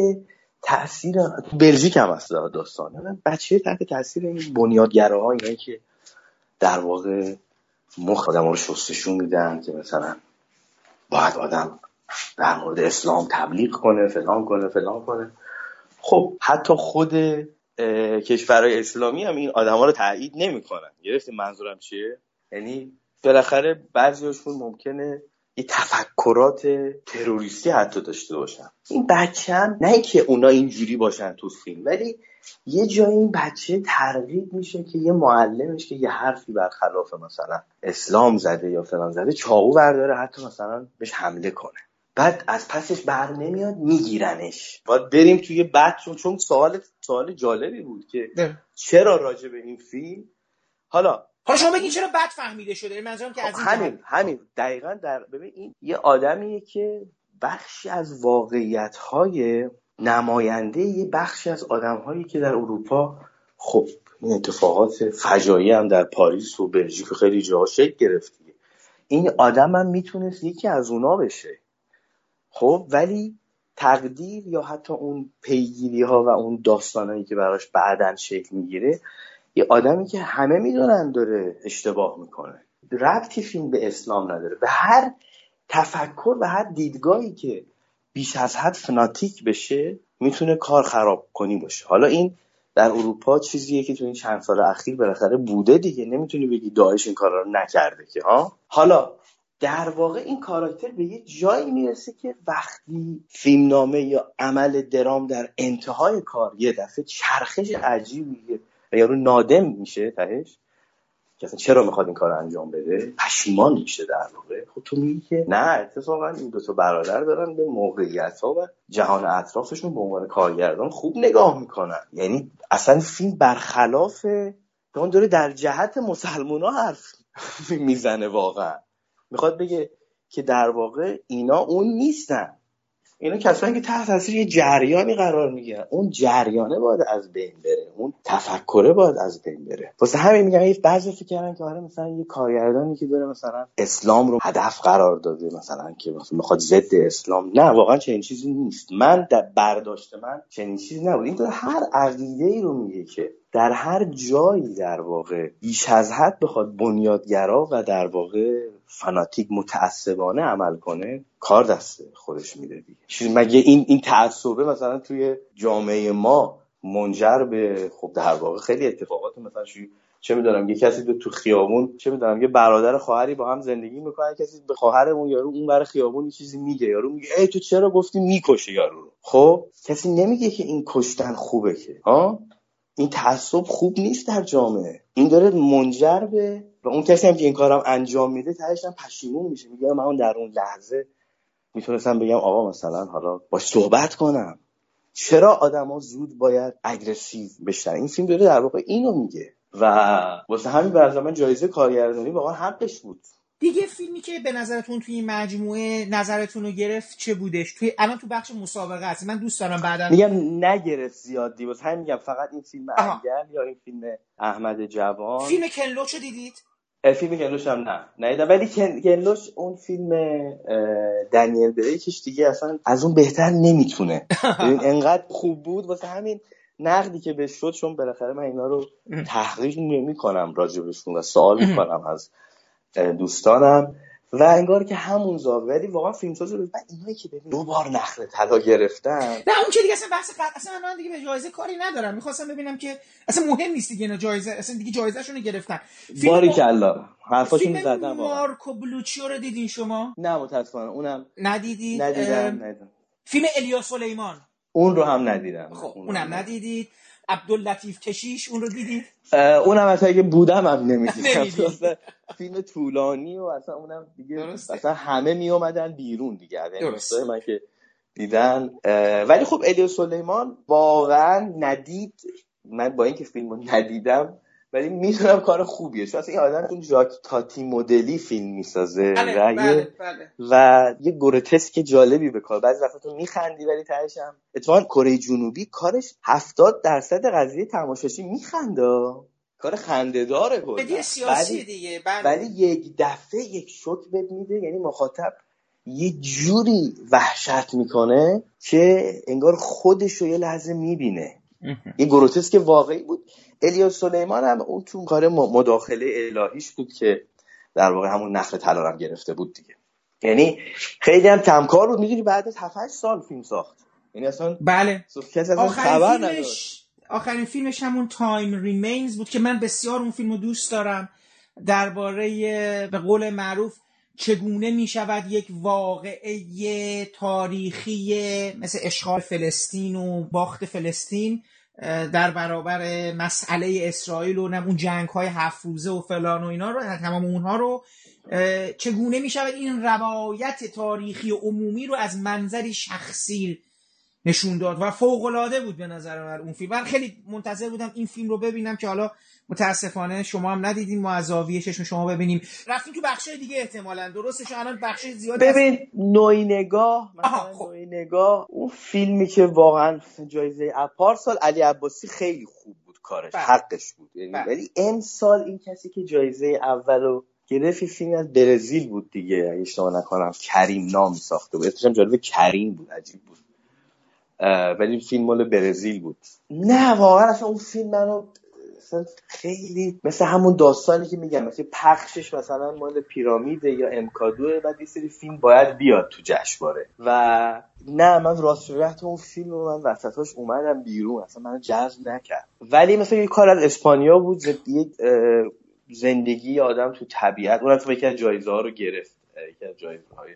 تاثیر بلژیک هم هست داستان. بچه تحت تاثیر این بنیادگراها اینایی که در واقع مخ آدم رو شستشون میدن که مثلا باید آدم در مورد اسلام تبلیغ کنه فلان کنه فلان کنه. خب حتی خود کشورهای اسلامی هم این آدما رو تایید نمی‌کنن. گرفتی منظورم چیه؟ یعنی بالاخره بعضیاشون ممکنه یه تفکرات تروریستی حتی داشته باشن. این بچه هم نه که اونا اینجوری باشن تو فیلم ولی یه جایی این بچه ترغیب میشه که یه معلمش که یه حرفی برخلاف مثلا اسلام زده یا فلان زده چاقو برداره حتی مثلا بهش حمله کنه. بعد از پسش بر نمیاد میگیرنش. باید بریم توی بعد چون سوال سوال جالبی بود که چرا راجع به این فیلم؟ حالا حالا شما بگین چرا بد فهمیده شده منظورم که از همین همین. دقیقا در ببین این یه آدمیه که بخشی از واقعیت های نماینده یه بخشی از آدم هایی که در اروپا خب این اتفاقات فجایی هم در پاریس و بلژیک خیلی جاها شکل گرفت این آدم هم می‌تونست یکی از اونا بشه. خب ولی تقدیر یا حتی اون پیگیری ها و اون داستانهایی که براش بعدا شکل می‌گیره یه آدمی که همه می‌دونن داره اشتباه می‌کنه. ربطی فیلم به اسلام نداره. به هر تفکر و هر دیدگاهی که بیش از حد فناتیک بشه می‌تونه کار خراب کنی باشه. حالا این در اروپا چیزیه که تو این چند سال اخیر بالاخره بوده دیگه. نمی‌تونی بگی داعش این کارا رو نکرده که ها؟ حالا در واقع این کاراکتر به یه جایی می‌رسه که وقتی فیلمنامه یا عمل درام در انتهای کار یه دفعه چرخش عجیبیه و یارو نادم میشه تهش که چرا می‌خواد این کار انجام بده؟ پشیمان میشه در واقع. خب تو میگی که نه اتفاقا این دو تا برادر دارن به موقعیت ها و جهان اطرافشون به عنوان کارگردان خوب نگاه می‌کنن. یعنی اصلا فیلم برخلاف اون داره در جهت مسلمان ها حرف می‌زنه واقعا. می‌خواد بگه که در واقع اینا اون نیستن. اینا کسانی که تحت تاثیر یه جریانی قرار می‌گیرن. اون جریانه باید از بین بره. اون تفکره باید از بین بره. واسه همین میگم یه بعضی فکر کردن که آره مثلا یه کارگردانی که داره مثلا اسلام رو هدف قرار داده مثلا که مثلا می‌خواد ضد اسلام. نه واقعا چنین چیزی نیست. من در برداشت من چنین چیزی نبود. این هر عقیده ای رو میگه که در هر جایی در واقع بیش از حد بخواد بنیادگرا و در واقع فناتیک متعصبانه عمل کنه کار دست خودش میده دیگه. مگه این این تعصبه مثلا توی جامعه ما منجر به خب در واقع خیلی اتفاقات مثلا چه می‌دونم یه کسی تو خیابون چه می‌دونم یه برادر خواهری با هم زندگی می‌کنه کسی به خواهر اون یارو اون بر خیابون چیزی میگه یارو میگه ای تو چرا گفتی می‌کشه یارو رو؟ خب کسی نمیگه که این کشتن خوبه که. ها این تعصب خوب نیست در جامعه. این داره منجر به و اون کسی هم که این کارم انجام میده تهش هم پشیمون میشه. میگه من اون در اون لحظه می‌تونستم بگم آقا مثلا حالا باش صحبت کنم. چرا آدما زود باید اگریسیو بشن؟ این فیلم داره در واقع اینو میگه. و واسه همین من جایزه کارگردانی واقعا حقش بود. دیگه فیلمی که به نظرتون توی این مجموعه نظرتون رو گرفت چه بودش؟ توی الان تو بخش مسابقه هست من دوست دارم بعدا میگم نگرفت زیاد دیوز همین میگم فقط این فیلم انگل یا این فیلم احمد جوان؟ فیلم کنلوچ رو دیدید؟ فیلم کنلوش هم نه. ندیدم. ولی کنلوش اون فیلم دنیل بریکش دیگه اصلا از اون بهتر نمی‌تونه. [LAUGHS] انقدر خوب بود واسه همین نقدی که بهش شد چون بالاخره من اینا رو تحقیق می‌کنم راجبشون و سوال می‌کنم از دوستانم و انگار که همون زاویه ولی واقعا فیلمساز رو بعد اینایی که ببین دو بار نخل طلا گرفتن. نه اون که دیگه اصلا بحث قد اصلا من دیگه به جایزه کاری ندارم. می‌خواستم ببینم که اصلا مهم نیست دیگه اینا جایزه اصلا دیگه جایزه‌شون رو گرفتن. باری کلا. حرفاشون زدن واقعا. مارکو بلوچیو رو دیدین شما؟ نه متاسفانه. اونم ندیدید؟ ندیدم ندیدم. فیلم الیا سلیمان. اون رو هم ندیدم. خب اونم ندیدید. عبداللطیف کشیش اون رو دیدید اونم اصلا اگه بودم هم نمی‌دیدم. فیلم طولانی و اصلا اونم دیگه اصلا همه می اومدن بیرون دیگه. درسته. من که دیدن ولی خب الیا سلیمان واقعا ندید. من با اینکه فیلم رو ندیدم ولی می‌دونم کار خوبیه. چون اصلا این آدم اون جاک تاتی مدلی فیلم می‌سازه. بله، و, بله، یه بله. و یه گروتسک جالبی به کار. بعضی وقتا تو میخندی ولی تهش هم اتفاقا کره جنوبی کارش هفتاد درصد قضیه تماشاشی میخنده. کار خندهداره کلا. بدی سیاسی ولی دیگه بله. ولی یک دفعه یک شوک بهت میده. یعنی مخاطب یه جوری وحشت می‌کنه که انگار خودش رو یه لحظه می‌بینه. یه گروتسک واقعی بود. الیاس سلیمان هم اون تو کار مداخله الهیش بود که در واقع همون نخل طلا هم گرفته بود دیگه. یعنی خیلی هم کمکار بود. می‌دونی بعد از 7 سال فیلم ساخت. یعنی اصلا بله. اصلا آخرین فیلمش آخرین فیلمش همون Time Remains بود که من بسیار اون فیلم رو دوست دارم. درباره به قول معروف چگونه می شود یک واقعه تاریخی مثل اشغال فلسطین و باخت فلسطین در برابر مسئله اسرائیل و اون جنگ های هفت روزه و فلان و اینا رو تمام اونها رو چگونه می شود این روایت تاریخی و عمومی رو از منظری شخصی نشون داد و فوق العاده بود به نظر من اون فیلم. من خیلی منتظر بودم این فیلم رو ببینم که حالا متاسفانه شما هم ندیدیم ما از زاویه چشم شما ببینیم. رفتیم تو بخش دیگه احتمالا. درسته چون الان بخش زیادی از- ببین نوعی نگاه مثلا خب. نوعی نگاه اون فیلمی که واقعا جایزه پارسال علی عباسی خیلی خوب بود کارش بله. حقش بود. یعنی بله. ولی امسال این کسی که جایزه اولو گرفت یه فیلمی از برزیل بود دیگه. اگه اشتباه نکنم کریم نام ساخته بود. اسمش جالب کریم بود عجیب بود. ولی فیلم مال برزیل بود. نه واقعا اصلا اون فیلم منو خیلی مثل همون داستانی که میگم مثل پخشش مثلا مال پیرامیده یا امکادوه بعد یه سری فیلم باید بیاد تو جشنواره. و نه من راستیت اون فیلم رو من وسطاش اومدم بیرون اصلا من جذب نکرد. ولی مثلا یه کار از اسپانیا بود یک زندگی آدم تو طبیعت اون یکی از جایزه ها رو گرفت یکی از جایزه های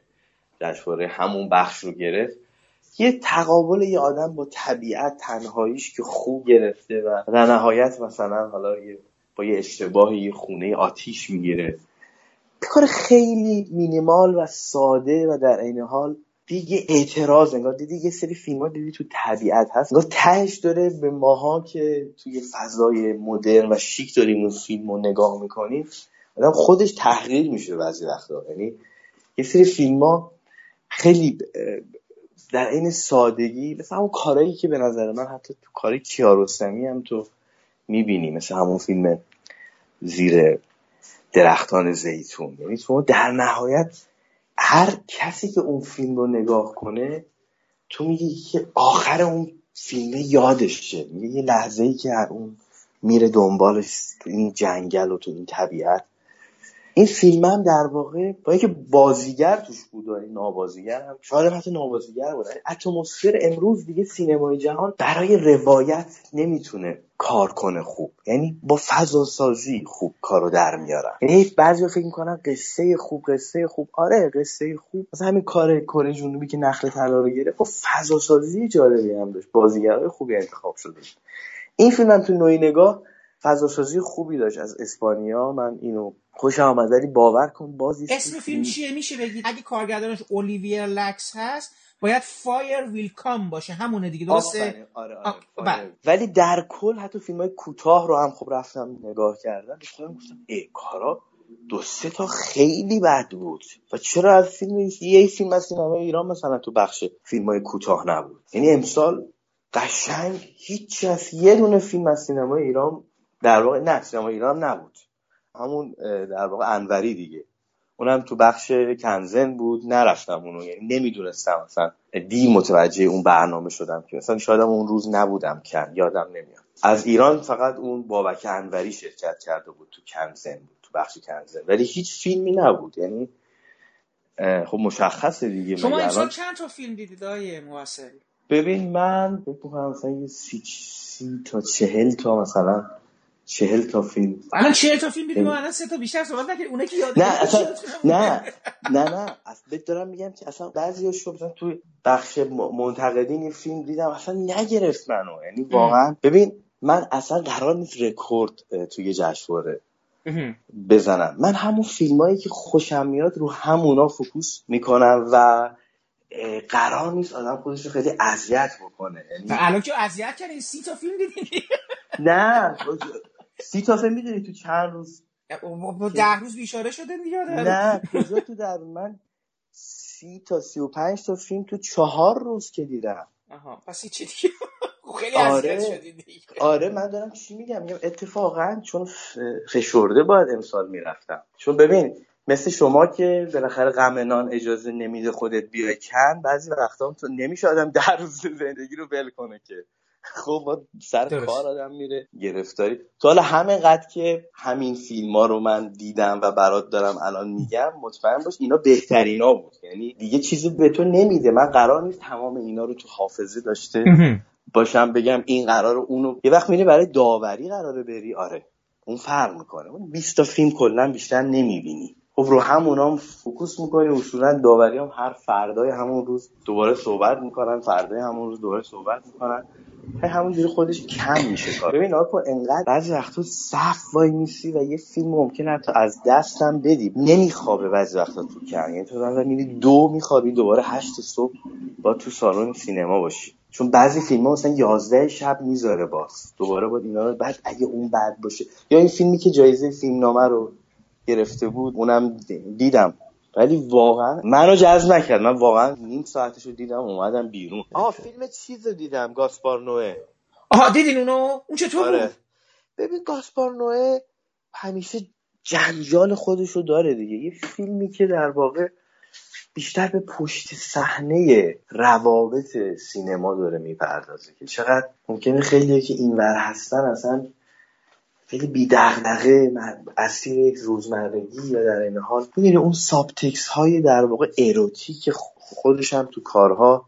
جشنواره همون بخش رو گرفت. یه تقابل یه آدم با طبیعت تنهاییش که خوب گرفته و در نهایت مثلا حالا با یه اشتباه یه خونه آتیش می‌گیره. کار خیلی مینیمال و ساده و در عین حال دیگه اعتراض انگار دیدی یه سری فیلم ها دیدی تو طبیعت هست. انگار تهش داره به ماها که توی فضای مدرن و شیک داریم اون فیلم رو نگاه می‌کنیم آدم خودش تحقیر میشه بعضی وقتا. یعنی یه سری فیلم ها خیلی در این سادگی مثل همون کارهایی که به نظر من حتی تو کار کیارستمی هم تو می‌بینی مثل همون فیلم زیر درختان زیتون. یعنی تو در نهایت هر کسی که اون فیلم رو نگاه کنه تو میگی که آخر اون فیلم یادشه. میگه یه لحظه ای که اون میره دنبالش تو این جنگل و تو این طبیعت. این فیلم هم در واقع با اینکه بازیگر توش بود و این نابازیگر هم شاید حتی نابازیگر بود اتمسفر امروز دیگه سینمای جهان برای روایت نمی‌تونه کار کنه خوب. یعنی با فضا سازی خوب کارو در میارن. یعنی بعضی فکر می‌کنن قصه خوب قصه خوب. آره قصه خوب. مثلا همین کار کره جنوبی که نخل طلا رو گرفت با فضا سازی جالبی هم داشت. بازیگرای خوبی انتخاب شده این فیلم هم تو نوعی نگاه فضاسازی خوبی داشت از اسپانیا. من اینو خوشم آمد ولی باور کن باز یه اسم فیلم چیه؟ میشه بگید اگه کارگردانش اولیور لکس هست باید Fire Will Come باشه. همونه دیگه درسته. آره آره. بله. ولی در کل حتی فیلم های کوتاه رو هم خب رفتم نگاه کردم. خودم گفتم ای کارا دو سه تا خیلی بد بود. و چرا از فیلم یه فیلم از سینمای ایران مثلا تو بخش فیلم های کوتاه نبود؟ یعنی امسال قشنگ هیچ از یه دونه فیلم از سینمای ایران در واقع نه سینما ایران نبود. همون در واقع انوری دیگه. اونم تو بخش کنزن بود نرفتم اونو. یعنی نمی‌دونستم مثلا دیر متوجه اون برنامه شدم که. مثلا شاید اون روز نبودم کن یادم نمیاد. از ایران فقط اون بابک انوری شرکت کرده بود تو کنزن بود تو بخش کنزن. ولی هیچ فیلمی نبود. یعنی خب مشخصه دیگه. شما امسال چند تا فیلم دیدید موثقی؟ ببین من می‌کنم مثلا یه سی, سی تا چهل تا مثلا چهل تا فیلم. الان چهل تا فیلم دیدیم. الان سه تا بیشتر صحبت نکردیم. اونه که یاد نه اصلا. نه نه نه. اصلا دارم میگم که اصلا بعضی شو مثلا توی بخش منتقدین یه فیلم دیدم اصلا نگرفت منو. یعنی واقعا ببین من اصلا قرار نیست رکورد توی جشنواره. بزنم. من همون فیلمایی که خوشم میاد رو همونا focus می‌کنم و قرار نیست آدم خودش رو خیلی اذیت بکنه. یعنی الان که اذیت کردین سی تا فیلم دیدین نه سی تا می‌دونی تو چند روز ده روز بیشاره شده دیگه نه کجا تو در من سی تا سی و پنج تا فیلم تو چهار روز که دیدم. آها پس چی دیگه. [LAUGHS] خیلی آره آره من دارم چی میگم؟ میگم اتفاقا چون فشرده باید امسال می‌رفتم. چون ببین مثل شما که بالاخره غم نان اجازه نمیده خودت بیای کن بعضی وقتا تو نمیشه آدم [LAUGHS] در روز زندگی رو ول کنه که. خب با سر کار آدم میره. گرفتاری. تو حالا همه قد که همین فیلم ها رو من دیدم و برات دارم الان میگم مطمئن باش اینا بهترین ها بود. یعنی دیگه چیزی به تو نمیده. من قرار نیست تمام اینا رو تو حافظه داشته [LAUGHS] باشم بگم این قرار اونو. یه وقت میره برای داوری قراره بری. آره. اون فرق می‌کنه. اون 20 تا فیلم کلا بیشتر نمی‌بینی. خب رو همونا هم فوکوس می‌کنی اصولا داوری هم هر فردای همون روز دوباره صحبت می‌کنن فردای همون روز دوباره صحبت می‌کنن. همونجوری خودش کم میشه کار. ببین آقا انقدر بعضی وقتا صف وای میسی و یه فیلم ممکن حتی از دستم بدی. نمیخوابه بعضی وقتا تو کم. یعنی تو میری دو میخوابی دوباره هشت صبح با تو سالن سینما باشی. چون بعضی فیلم ها مثلا یازده شب می‌ذاره باز. دوباره با اینا رو بعد اگه اون بد باشه. یا این فیلمی که جایزه فیلم نامه رو گرفته بود اونم دیدم. ولی واقعا منو جذب نکرد. من واقعا نیم ساعتش رو دیدم اومدم بیرون. آه فیلم چیز رو دیدم گاسپار نوه آها دیدین اونو؟ اون چطور آره. بود؟ ببین گاسپار نوه همیشه جنجال خودش رو داره دیگه. یه فیلمی که در واقع بیشتر به پشت صحنه روابط سینما داره می‌پردازه که چقدر ممکنه خیلی که اینور هستن اصلا خیلی بی دغدغه اسیر یک روزمرگی یا در این حال. می‌دونی اون سابتکس های در واقع اروتیک خودش هم تو کارها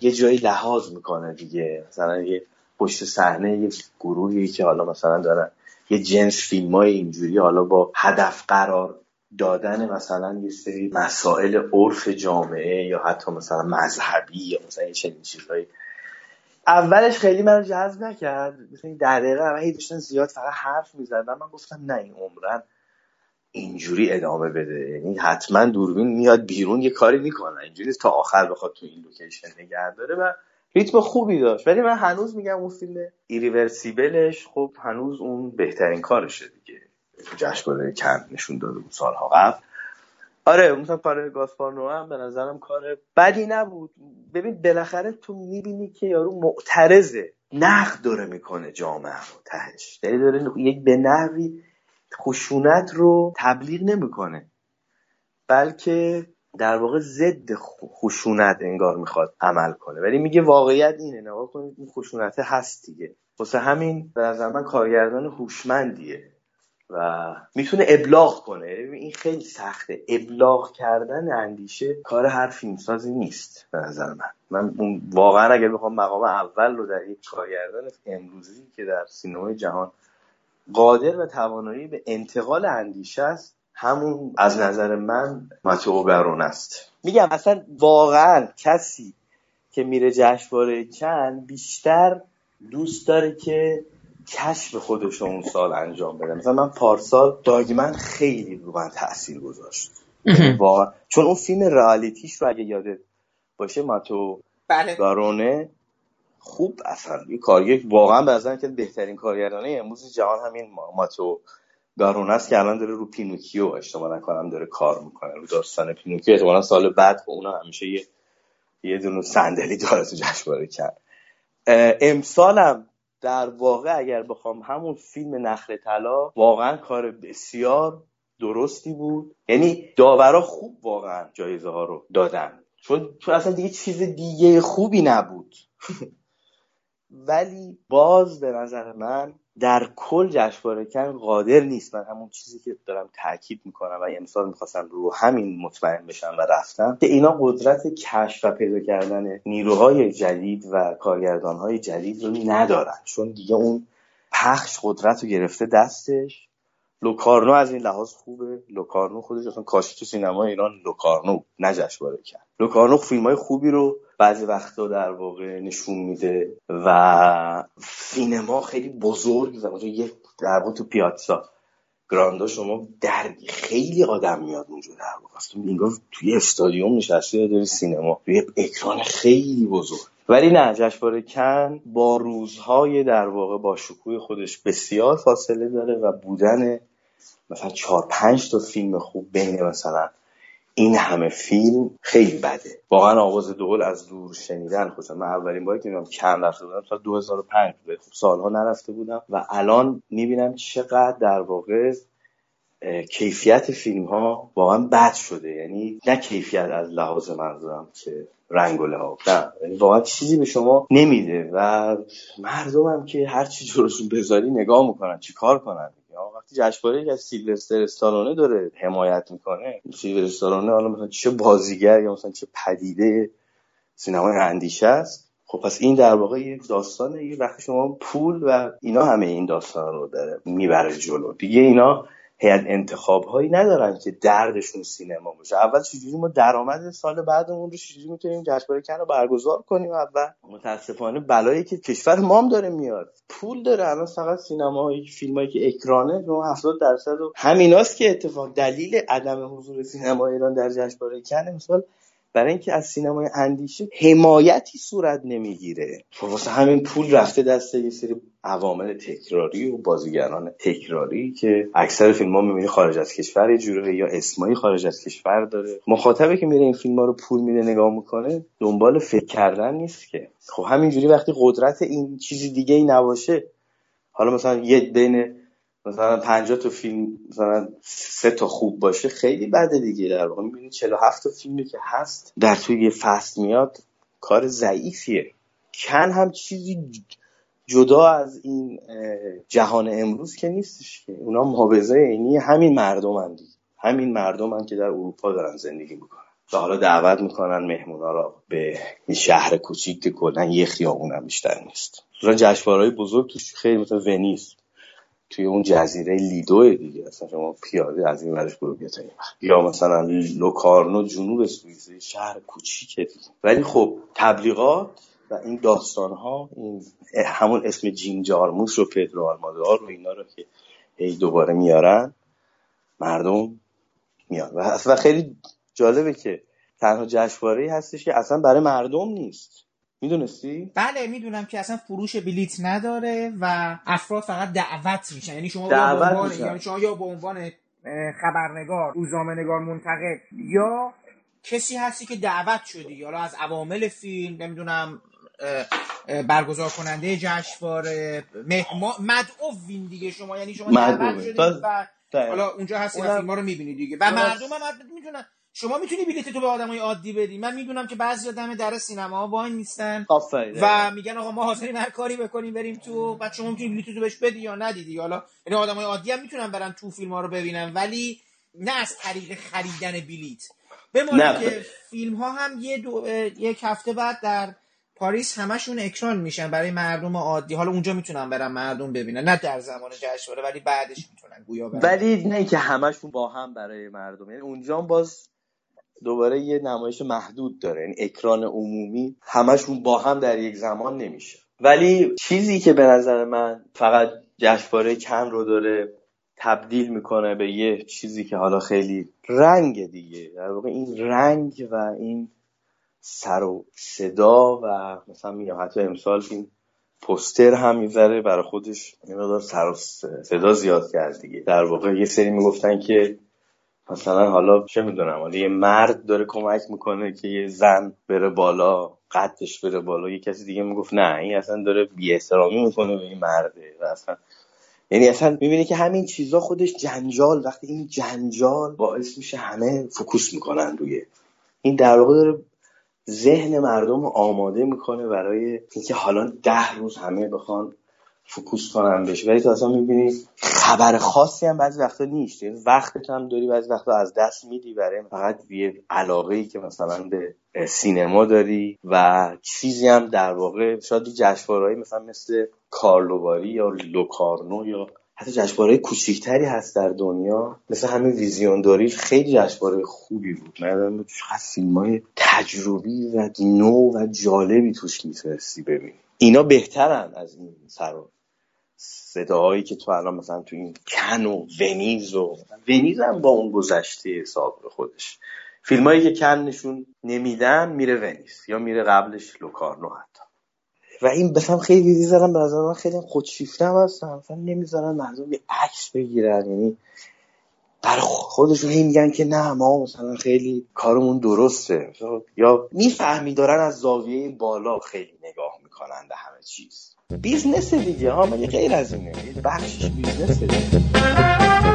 یه جایی لحاظ می‌کنه دیگه. مثلا یه پشت صحنه یه گروهی که حالا مثلا دارن یه جنس فیلم های اینجوری حالا با هدف قرار دادن مثلا یه سری مسائل عرف جامعه یا حتی مثلا مذهبی یا مثلا یه چنین چیزهایی اولش خیلی من جذب نکرد. مثلا در دقیقه اول داشتن زیاد فقط حرف می‌زدن. من گفتم نه این عمرن اینجوری ادامه بده. یعنی حتما دوربین میاد بیرون یه کاری می‌کنه. اینجوری تا آخر بخواد تو این لوکیشن نگه داره و ریتم خوبی داشت. ولی من هنوز میگم اون فیلم ایریورسیبلش خب هنوز اون بهترین کارشه دیگه. تو جشنواره کن نشون داده بود سالها قبل. آره مثلا کار گاسپارنو هم به نظرم کار بدی نبود. ببین بالاخره تو می‌بینی که یارو معترضه. نقد داره می‌کنه جامعه رو تهش. یعنی داره یک به نحوی خشونت رو تبلیغ نمی‌کنه. بلکه در واقع ضد خشونت انگار می‌خواد عمل کنه. ولی میگه واقعیت اینه. نگاه کنید این خشونت هست دیگه. واسه همین به نظر من کارگردان هوشمندیه. و می‌تونه ابلاغ کنه. این خیلی سخته. ابلاغ کردن اندیشه کار هر فیلمسازی نیست به نظر من. من واقعا اگر بخوام مقام اول رو در یک کارگردان امروزی که در سینمای جهان قادر و توانایی به انتقال اندیشه است همون از نظر من ماتئو برون است. میگم اصلا واقعا کسی که میره جشنواره کن بیشتر دوست داره که کشف خودش اون سال انجام بده. مثلا من پارسال Dogman خیلی رو من تاثیر گذاشت. چون اون فیلم Reality ش رو اگه یادت باشه ماتو بله. گارونه خوب اصلا یه کارگر واقعا به که بهترین کارگردانه امروز جهان همین ماتو گارونه است که الان داره رو پینوکیو اشتباه نکنم داره کار می‌کنه. رو داستان پینوکیو احتمالا سال بعد به اون همیشه یه یه دونه صندلی داره تو جشنواره کرد امسالم در واقع اگر بخوام همون فیلم نخل طلا واقعا کار بسیار درستی بود. یعنی داورا خوب واقعا جایزه ها رو دادن. چون تو اصلا دیگه چیز دیگه خوبی نبود. [LAUGHS] ولی باز به نظر من در کل جشنواره کن قادر نیست. من همون چیزی که دارم تاکید می‌کنم و امسال می‌خواستم رو همین مطمئن بشم و رفتم که اینا قدرت کشف و پیدا کردن نیروهای جدید و کارگردانهای جدید رو ندارن. چون دیگه اون پخش قدرت رو گرفته دستش. لوکارنو از این لحاظ خوبه. لوکارنو خودش اصلا کاشی تو سینما ایران لوکارنو نه جشنواره کرد. لوکارنو فیلم های خوبی رو بعضی وقتا در واقع نشون میده و سینما خیلی بزرگ زمان یک در واقع تو پیاتسا گراندا شما در خیلی آدم میاد اونجا در واقع. تو توی استادیوم نشستی داری سینما. توی اکران خیلی بزرگ. ولی نه جشنواره کن با روزهای در واقع با شکوه خودش بسیار فاصله داره و بودن مثلا چهار پنج تا فیلم خوب بین مثلا این همه فیلم خیلی بده. واقعا آواز دول از دور شنیدن خودم من اولین باری که می‌دونم کم رفته بودم تا 2005 خب سالها نرفته بودم و الان می‌بینم چقدر در واقع کیفیت فیلم ها واقعا بد شده. یعنی نه کیفیت از لحاظ منظورم که رنگ و لحاظ نه. یعنی واقعا چیزی به شما نمیده و مردم هم که هر چی جلوشون بذاری نگاه می‌کنن چیکار کنن؟ وقتی جشنواره از سیلوستر استالونه داره حمایت می‌کنه سیلوستر استالونه حالا مثلا چه بازیگر یا مثلا چه پدیده سینمای اندیشه است. خب پس این در واقع یک داستانه یه وقتی شما پول و اینا همه این داستان رو داره می‌بره جلو. دیگه اینا هیئت انتخاب هایی ندارن که دردشون سینما باشه. اول چجوری ما درآمد سال بعدمون رو چجوری می‌تونیم جشنواره کن رو برگزار کنیم اول؟ متاسفانه بلایی که کشور مام داره میاد. پول داره. الان فقط سینما فیلمایی که اکرانه به 70 درصد و همیناست که اتفاق دلیل عدم حضور سینما ایران در جشنواره کن مثال برای اینکه از سینمای اندیشه حمایتی صورت نمی‌گیره. خب واسه همین پول رفته دست یه سری عوامل تکراری و بازیگران تکراری که اکثر فیلم ها می‌بینی خارج از کشور یه جوره یا اسمایی خارج از کشور داره. مخاطبه که میره این فیلم ها رو پول میده نگاه می‌کنه دنبال فکر کردن نیست که. خب همینجوری وقتی قدرت این چیزی دیگه ای نباشه حالا مثلا یه بین مثلا 50 تا فیلم مثلا سه تا خوب باشه خیلی بده دیگه. در واقع می‌بینید 47 تا فیلمی که هست در توی یه فصل میاد کار ضعیفیه. کن هم چیزی جدا از این جهان امروز که نیستش که. اونا محافظه عینی همین مردم هم همین مردم هم که در اروپا دارن زندگی می‌کنن. و حالا دعوت می‌کنن مهمونا را به این شهر کوچیک که یه خیابون هم بیشتر نیست. مثلا جشنواره‌های بزرگ توش خیلی مثلا ونیز. توی اون جزیره لیدو دیگه. اصلا شما پیاده از این ورش برو یا مثلا لوکارنو جنوب سوئیس شهر کوچیکه دیگه. ولی خب تبلیغات و این داستان ها این همون اسم جیم جارموش و پدرو آلمادار و اینا رو که هی دوباره میارن مردم میان. و خیلی جالبه که تنها جشنواره هستش که اصلا برای مردم نیست. می‌دونستی؟ بله می‌دونم که اصلا فروش بلیت نداره و افراد فقط دعوت میشن. یعنی شما یا عنوان یعنی شما یا به عنوان خبرنگار روزنامه نگار منتقد یا کسی هستی که دعوت شدی. حالا از عوامل فیلم نمی‌دونم برگزار کننده جشنواره مهما وین دیگه شما. یعنی شما دعوت شدید و حالا اونجا هستی و فیلم رو می‌بینید دیگه. و مردم هم می‌دونن شما می‌تونی بلیت تو به آدمای عادی بدی. من می‌دونم که بعضی دم در سینما وای نیستن و میگن آقا ما حاضرین هر کاری بکنیم بریم تو. بعد شما می‌تونی بلیت تو بهش بدی یا ندیدی. حالا یعنی آدمای عادی هم می‌تونن برن تو فیلم ها رو ببینن ولی نه از طریق خریدن بلیت. بماند که فیلم ها هم یه دو... یک هفته بعد در پاریس همشون اکران میشن برای مردم عادی. حالا اونجا می‌تونن برن مردم ببینن. نه در زمان جشنواره ولی بعدش می‌تونن گویا برن. ولی نه که همشون با هم برای مردم. یعنی اونجا باز دوباره یه نمایش محدود داره. یعنی اکران عمومی همشون با هم در یک زمان نمیشه. ولی چیزی که به نظر من فقط جشنواره کم رو داره تبدیل می‌کنه به یه چیزی که حالا خیلی رنگ دیگه. در واقع این رنگ و این سر و صدا و مثلا میگم حتی امسال این پوستر هم می‌ذاره برای خودش این سر و صدا زیاد کرد دیگه. در واقع یه سری می‌گفتن که مثلا حالا چه می‌دونم حالا یه مرد داره کمک می‌کنه که یه زن بره بالا قدش بره بالا یه کسی دیگه می‌گفت نه این اصلا داره بی احترامی می‌کنه به این مرده و اصلا یعنی اصلا می‌بینی که همین چیزا خودش جنجال وقتی این جنجال باعث میشه همه فکوس می‌کنن روی این در واقع داره ذهن مردم آماده می‌کنه برای اینکه حالا ده روز همه بخوان فکوس کنم بشه ولی تو اصلا می‌بینی خبر خاصی هم بعضی وقتا نیست. یعنی وقتت هم داری بعضی وقتا از دست میدی برای فقط یه علاقه ای که مثلا به سینما داری و چیزی هم در واقع شاید جشنواره‌ای مثلا مثل کارلوباری یا لوکارنو یا حتی جشنواره کوچیکتری هست در دنیا. مثل همین ویزیون داری خیلی جشنواره خوبی بود. من چقدر فیلم های تجربی و نو و جالبی توش می‌تونستی ببینی. اینا بهترن از این سر صداهایی که تو الان مثلا تو این کن و ونیز و ونیز هم با اون گذشته حساب خودش. فیلمایی که کن نشون نمیدن میره ونیس یا میره قبلش لوکارنو حتی. و این مثلا خیلی دیزارم به نظر من خیلی خودشیفته هم هستن. مثلا نمی‌ذارن مردم یه عکس بگیرن. یعنی برای خودشون هی میگن که نه ما مثلا خیلی کارمون درسته. یا می‌فهمی دارن از زاویه بالا خیلی نگاه می‌کنن به همه چیز. business دیگه ها مگه غیر از اینه؟ بخشش بیزنس دیگه